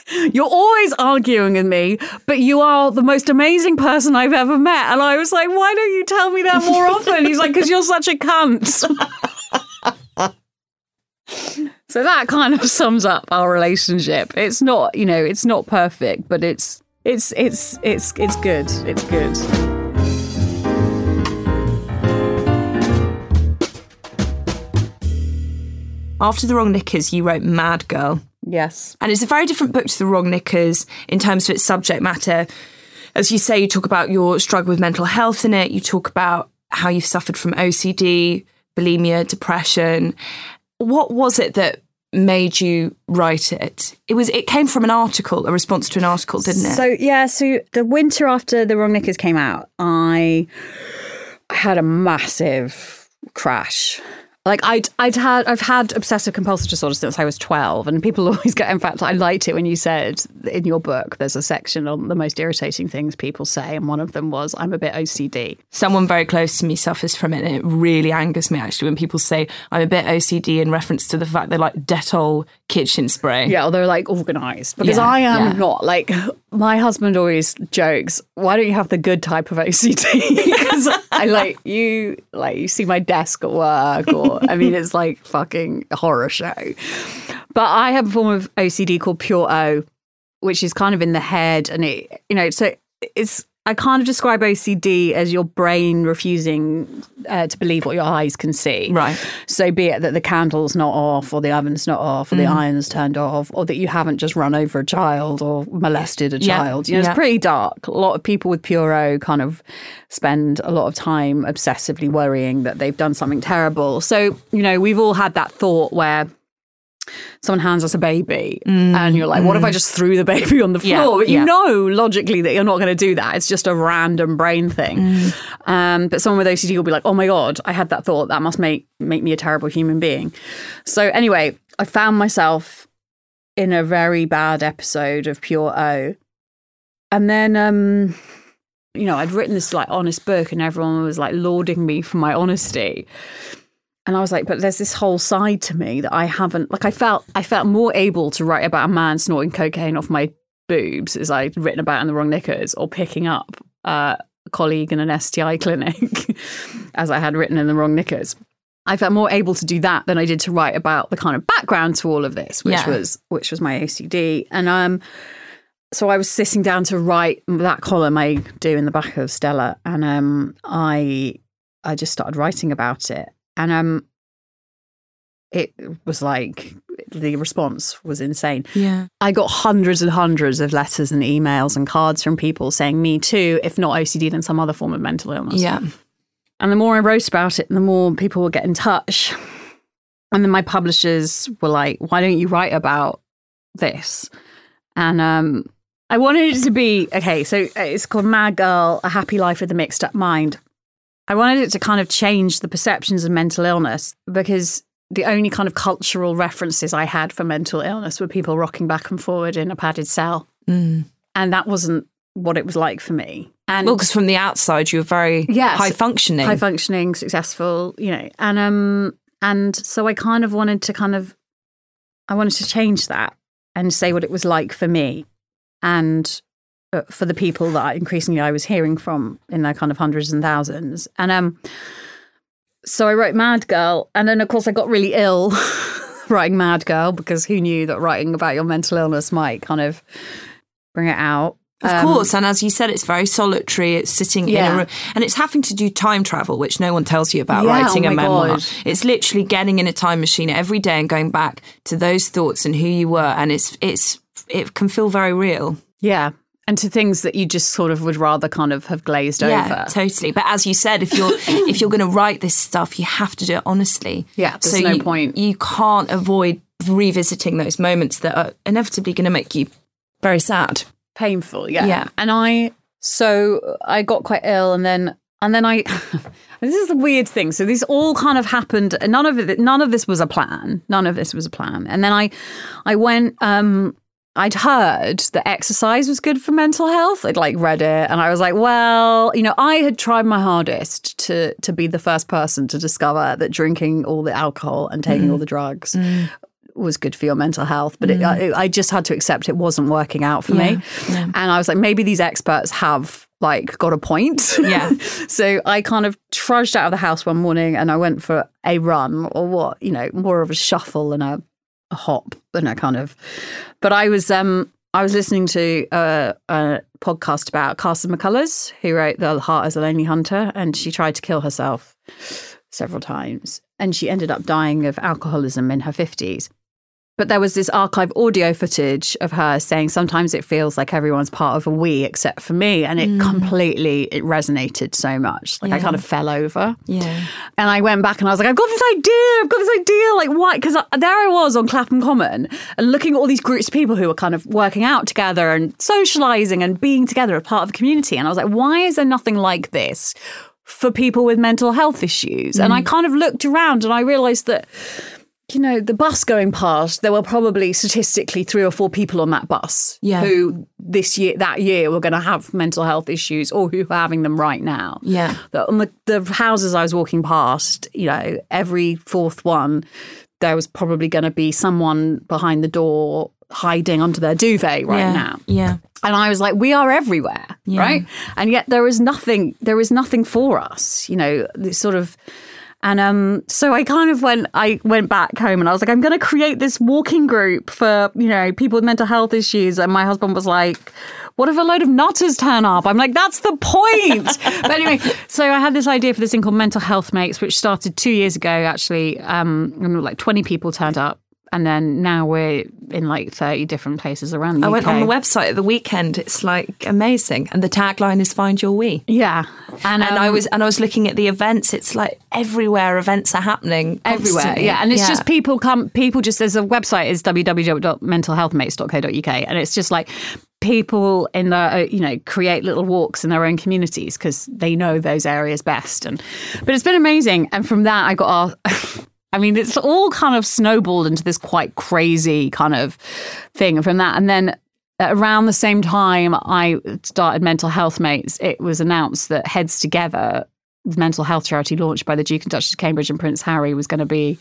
You're always arguing with me, but you are the most amazing person I've ever met. And I was like, why don't you tell me that more often? He's like, because you're such a cunt. so that kind of sums up our relationship. It's not, you know, it's not perfect, but it's it's it's it's it's good. It's good. After The Wrong Knickers, you wrote Mad Girl. Yes. And it's a very different book to The Wrong Knickers in terms of its subject matter. As you say, you talk about your struggle with mental health in it. You talk about how you've suffered from OCD, bulimia, depression. What was it that made you write it? It was it came from an article, a response to an article, didn't it? So yeah, so the winter after the Wrong Knickers came out, I had a massive crash. Like I'd I'd had I've had obsessive compulsive disorder since I was twelve, and people always get. In fact, I liked it when you said in your book there's a section on the most irritating things people say, and one of them was I'm a bit OCD. Someone very close to me suffers from it, and it really angers me actually when people say I'm a bit OCD in reference to the fact they like Dettol kitchen spray. Yeah, or they're like organized because Yeah, I am yeah. not. Like my husband always jokes, "Why don't you have the good type of OCD?" Because I like you, like you see my desk at work, or I mean, it's like fucking horror show. But I have a form of OCD called pure O, which is kind of in the head, and it, you know, so it's. I kind of describe OCD as your brain refusing uh, to believe what your eyes can see. Right. So be it that the candle's not off, or the oven's not off, or the iron's turned off, or that you haven't just run over a child or molested a Yeah, child. You know, yeah. it's pretty dark. A lot of people with pure O kind of spend a lot of time obsessively worrying that they've done something terrible. So, you know, we've all had that thought where someone hands us a baby and you're like, what if I just threw the baby on the floor? Mm, Yeah, but you yeah. know logically that you're not going to do that. It's just a random brain thing. Mm. Um, but someone with OCD will be like, oh my God, I had that thought. That must make, make me a terrible human being. So anyway, I found myself in a very bad episode of Pure O. And then, um, you know, I'd written this like honest book and everyone was like lauding me for my honesty. And I was like, but there's this whole side to me that I haven't like I felt I felt more able to write about a man snorting cocaine off my boobs as I'd written about in the wrong knickers or picking up uh, a colleague in an STI clinic as I had written in the wrong knickers. I felt more able to do that than I did to write about the kind of background to all of this, which Yeah. was which was my OCD. And um so I was sitting down to write that column I do in the back of Stella, and um, I I just started writing about it, and um, it was like the response was insane. Yeah. I got hundreds and hundreds of letters and emails and cards from people saying me too, if not OCD, then some other form of mental illness. Yeah. And the more I wrote about it, the more people would get in touch. And then my publishers were like, why don't you write about this? And um, I wanted it to be okay, so uh, it's called Mad Girl A Happy Life with a Mixed Up Mind. I wanted it to kind of change the perceptions of mental illness because the only kind of cultural references I had for mental illness were people rocking back and forward in a padded cell. Mm. And that wasn't what it was like for me. And Well, because from the outside, you were very Yes. high functioning. high functioning, successful, you know, and um, and so I kind of wanted to kind of, I wanted to change that and say what it was like for me, and uh, for the people that I, increasingly I was hearing from in their kind of hundreds and thousands, and um, so I wrote Mad Girl, and then of course I got really ill writing Mad Girl because who knew that writing about your mental illness might kind of bring it out. Of Um, course, and as you said, it's very solitary. It's sitting in a room, and it's having to do time travel, which no one tells you about Yeah, writing oh a memoir. God. It's literally getting in a time machine every day and going back to those thoughts and who you were, and it's it's it can feel very real. Yeah. And to things that you just sort of would rather kind of have glazed Yeah, over. totally. But as you said, if you're if you're going to write this stuff, you have to do it honestly. Yeah, there's no you, point. You can't avoid revisiting those moments that are inevitably going to make you very sad. Painful, yeah. Yeah. And I, so I got quite ill and then and then I. this is the weird thing. So this all kind of happened. None of it. None of this was a plan. None of this was a plan. And then I, I went. Um, I'd heard that exercise was good for mental health. I'd like read it and I was like, well, you know, I had tried my hardest to to be the first person to discover that drinking all the alcohol and taking mm. all the drugs mm. was good for your mental health, but mm. it, I, I, just had to accept it wasn't working out for yeah. me. Yeah. And I was like, maybe these experts have like got a point. Yeah. so I kind of trudged out of the house one morning and I went for a run or what, you know, more of a shuffle and a a hop and a kind of. But I was um I was listening to a, a podcast about Carson McCullers, who wrote The Heart Is a Lonely Hunter, and she tried to kill herself several times, and she ended up dying of alcoholism in her fifties. But there was this archive audio footage of her saying sometimes it feels like everyone's part of a we except for me. And it mm. completely it resonated so much. Like yeah. I kind of fell over. Yeah. And I went back and I was like, I've got this idea. I've got this idea. Like why? Because there I was on Clapham Common and looking at all these groups of people who were kind of working out together and socializing and being together as part of a community. And I was like, why is there nothing like this? For people with mental health issues. Mm. And I mm. kind of looked around and I realized that you know, the bus going past, there were probably statistically three or four people on that bus yeah. who this year, that year, were going to have mental health issues or who are having them right now. Yeah. The, on the, the houses I was walking past, you know, every fourth one, there was probably going to be someone behind the door hiding under their duvet right yeah. now. Yeah. And I was like, we are everywhere, yeah. right? And yet there is nothing, there is nothing for us, you know, this sort of and um, so I kind of went, I went back home and I was like, I'm going to create this walking group for, you know, people with mental health issues. And my husband was like, what if a load of nutters turn up? I'm like, that's the point. but anyway, so I had this idea for this thing called Mental Health Mates, which started two years ago, actually. Um, like 20 people turned up and then now we're in like 30 different places around the I UK. went on the website at the weekend. It's like amazing. And the tagline is find your we. Yeah. And, and um, I was and I was looking at the events. It's like everywhere events are happening. Everywhere. Constantly. Yeah. And it's yeah. just people come people just there's a website is www.mentalhealthmates.co.uk and it's just like people in the uh, you know create little walks in their own communities because they know those areas best and but it's been amazing and from that i got our I mean, it's all kind of snowballed into this quite crazy kind of thing from that. And then around the same time I started Mental Health Mates, it was announced that Heads Together, the mental health charity launched by the Duke and Duchess of Cambridge and Prince Harry, was going to be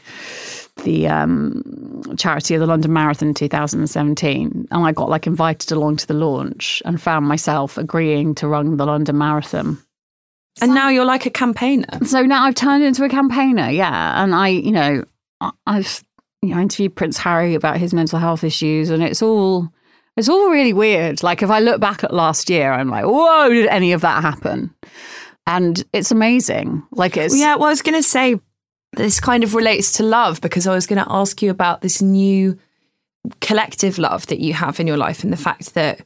the um, charity of the London Marathon in 2017. And I got like invited along to the launch and found myself agreeing to run the London Marathon. And now you're like a campaigner. So now I've turned into a campaigner, yeah. And I, you know, I've you know, interviewed Prince Harry about his mental health issues, and it's all it's all really weird. Like if I look back at last year, I'm like, whoa, did any of that happen? And it's amazing. Like it's yeah. Well, I was going to say this kind of relates to love because I was going to ask you about this new collective love that you have in your life and the fact that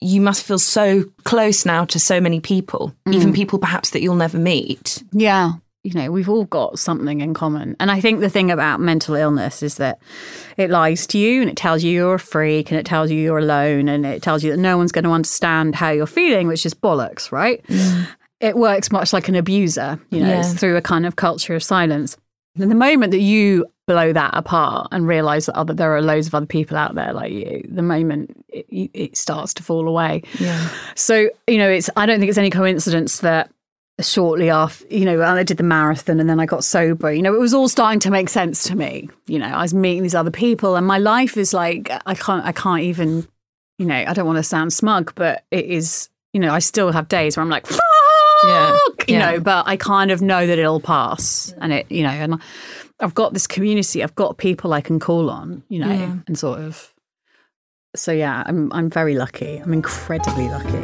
you must feel so close now to so many people, mm. even people perhaps that you'll never meet. Yeah. You know, we've all got something in common. And I think the thing about mental illness is that it lies to you and it tells you you're a freak and it tells you you're alone and it tells you that no one's going to understand how you're feeling, which is bollocks, right? Mm. It works much like an abuser, you know, yeah. it's through a kind of culture of silence. And the moment that you blow that apart and realize that other there are loads of other people out there like you the moment it, it starts to fall away. Yeah. So you know it's i don't think it's any coincidence that shortly after you know i did the marathon and then i got sober. You know it was all starting to make sense to me. You know i was meeting these other people and my life is like i can't i can't even you know i don't want to sound smug but it is you know i still have days where i'm like Fuck! Yeah you yeah. know but i kind of know that it'll pass and it you know and I've got this community. I've got people I can call on, you know, yeah. and sort of. So yeah, I'm I'm very lucky. I'm incredibly lucky.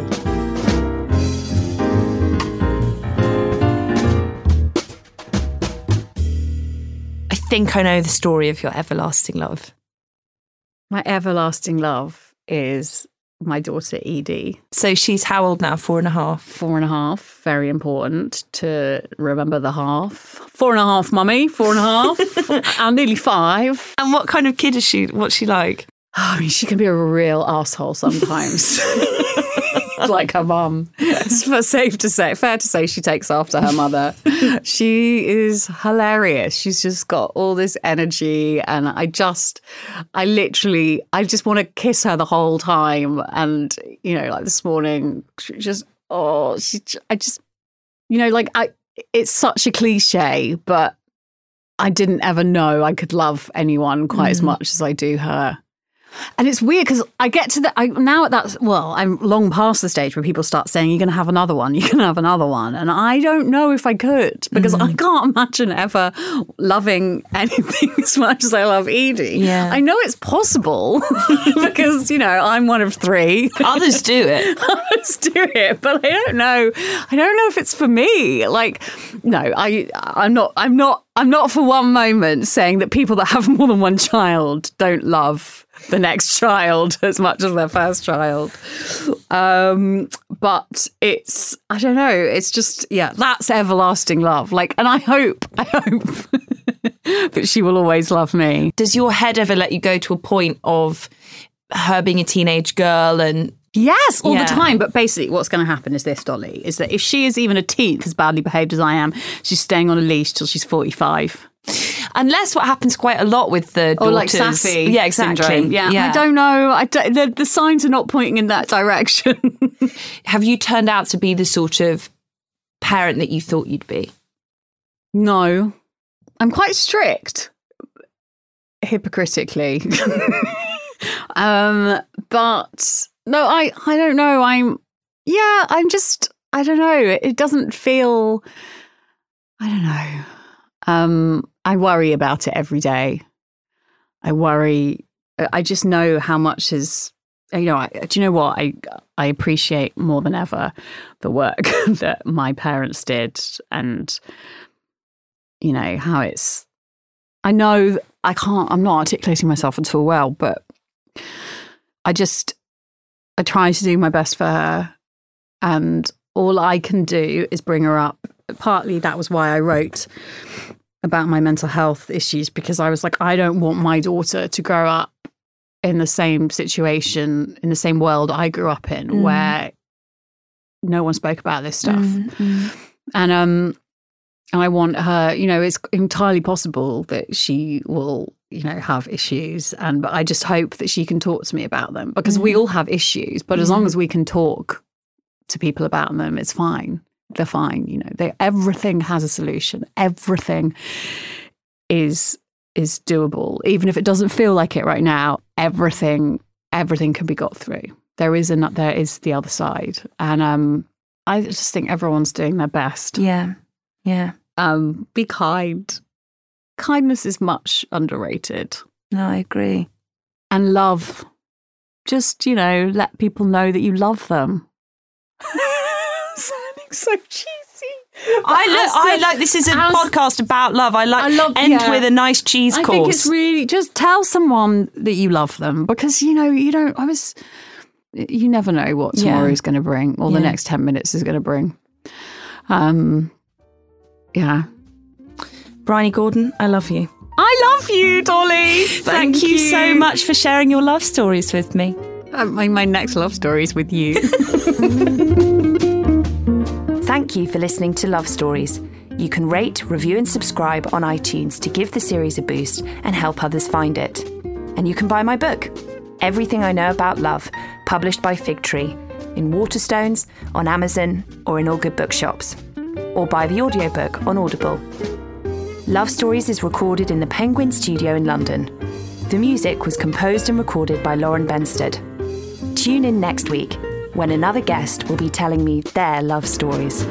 I think I know the story of your everlasting love. My everlasting love is my daughter Edie. So she's how old now? Four and a half. Four and a half. Very important to remember the half. Four and a half, mummy. Four and a half. and nearly five. And what kind of kid is she? What's she like? I mean, she can be a real asshole sometimes. like her mum. it's safe to say, fair to say, she takes after her mother. she is hilarious. She's just got all this energy, and I just, I literally, I just want to kiss her the whole time. And you know, like this morning, she just, oh, she, I just, you know, like I, it's such a cliche, but I didn't ever know I could love anyone quite mm. as much as I do her. And it's weird because I get to the I, now at that well, I'm long past the stage where people start saying you're going to have another one, you're going to have another one, and I don't know if I could because mm. I can't imagine ever loving anything as much as I love Edie. Yeah, I know it's possible because you know I'm one of three. Others do it. Others do it, but I don't know. I don't know if it's for me. Like, no, I I'm not. I'm not. I'm not for one moment saying that people that have more than one child don't love the next child as much as their first child. Um, but it's, I don't know, it's just, yeah, that's everlasting love. Like, and I hope, I hope that she will always love me. Does your head ever let you go to a point of her being a teenage girl and Yes, all yeah. the time. But basically, what's going to happen is this, Dolly, is that if she is even a teen, as badly behaved as I am, she's staying on a leash till she's 45. Unless what happens quite a lot with the daughters. Or like Safi yeah, exactly. Syndrome. Yeah. yeah. I don't know. I don't, the, the signs are not pointing in that direction. Have you turned out to be the sort of parent that you thought you'd be? No. I'm quite strict, hypocritically. um, but no, I, I don't know. I'm, yeah, I'm just, I don't know. It doesn't feel, I don't know. Um, I worry about it every day. I worry. I just know how much is. You know, I, do you know what I I appreciate more than ever the work that my parents did, and you know how it's. I know I can't. I'm not articulating myself at all well, but I just I try to do my best for her, and all I can do is bring her up. Partly that was why I wrote about my mental health issues because I was like, I don't want my daughter to grow up in the same situation, in the same world I grew up in, mm. where no one spoke about this stuff. Mm, And um, I want her, you know, it's entirely possible that she will, you know, have issues. And but I just hope that she can talk to me about them because mm. we all have issues. But as long as we can talk to people about them, it's fine they're fine. You know, they everything has a solution. Everything is is doable, even if it doesn't feel like it right now. Everything everything can be got through. There is an there is the other side, and um, I just think everyone's doing their best. Yeah, yeah. Um, be kind. Kindness is much underrated. No, I agree. And love. Just, you know, let people know that you love them. so cheesy. I look. I like. This is a as, podcast about love. I like. I love, end yeah. with a nice cheese I course. think it's really just tell someone that you love them because you know you don't. I was. You never know what tomorrow yeah. is going to bring, or yeah. the next ten minutes is going to bring. Um. Yeah. Bryony Gordon, I love you. I love you, Dolly. Thank, Thank you, you, so much for sharing your love stories with me. My, my next love story is with you. Thank you for listening to Love Stories. You can rate, review, and subscribe on iTunes to give the series a boost and help others find it. And you can buy my book, Everything I Know About Love, published by Fig Tree, in Waterstones, on Amazon, or in all good bookshops. Or buy the audiobook on Audible. Love Stories is recorded in the Penguin Studio in London. The music was composed and recorded by Lauren Benstead. Tune in next week when another guest will be telling me their love stories.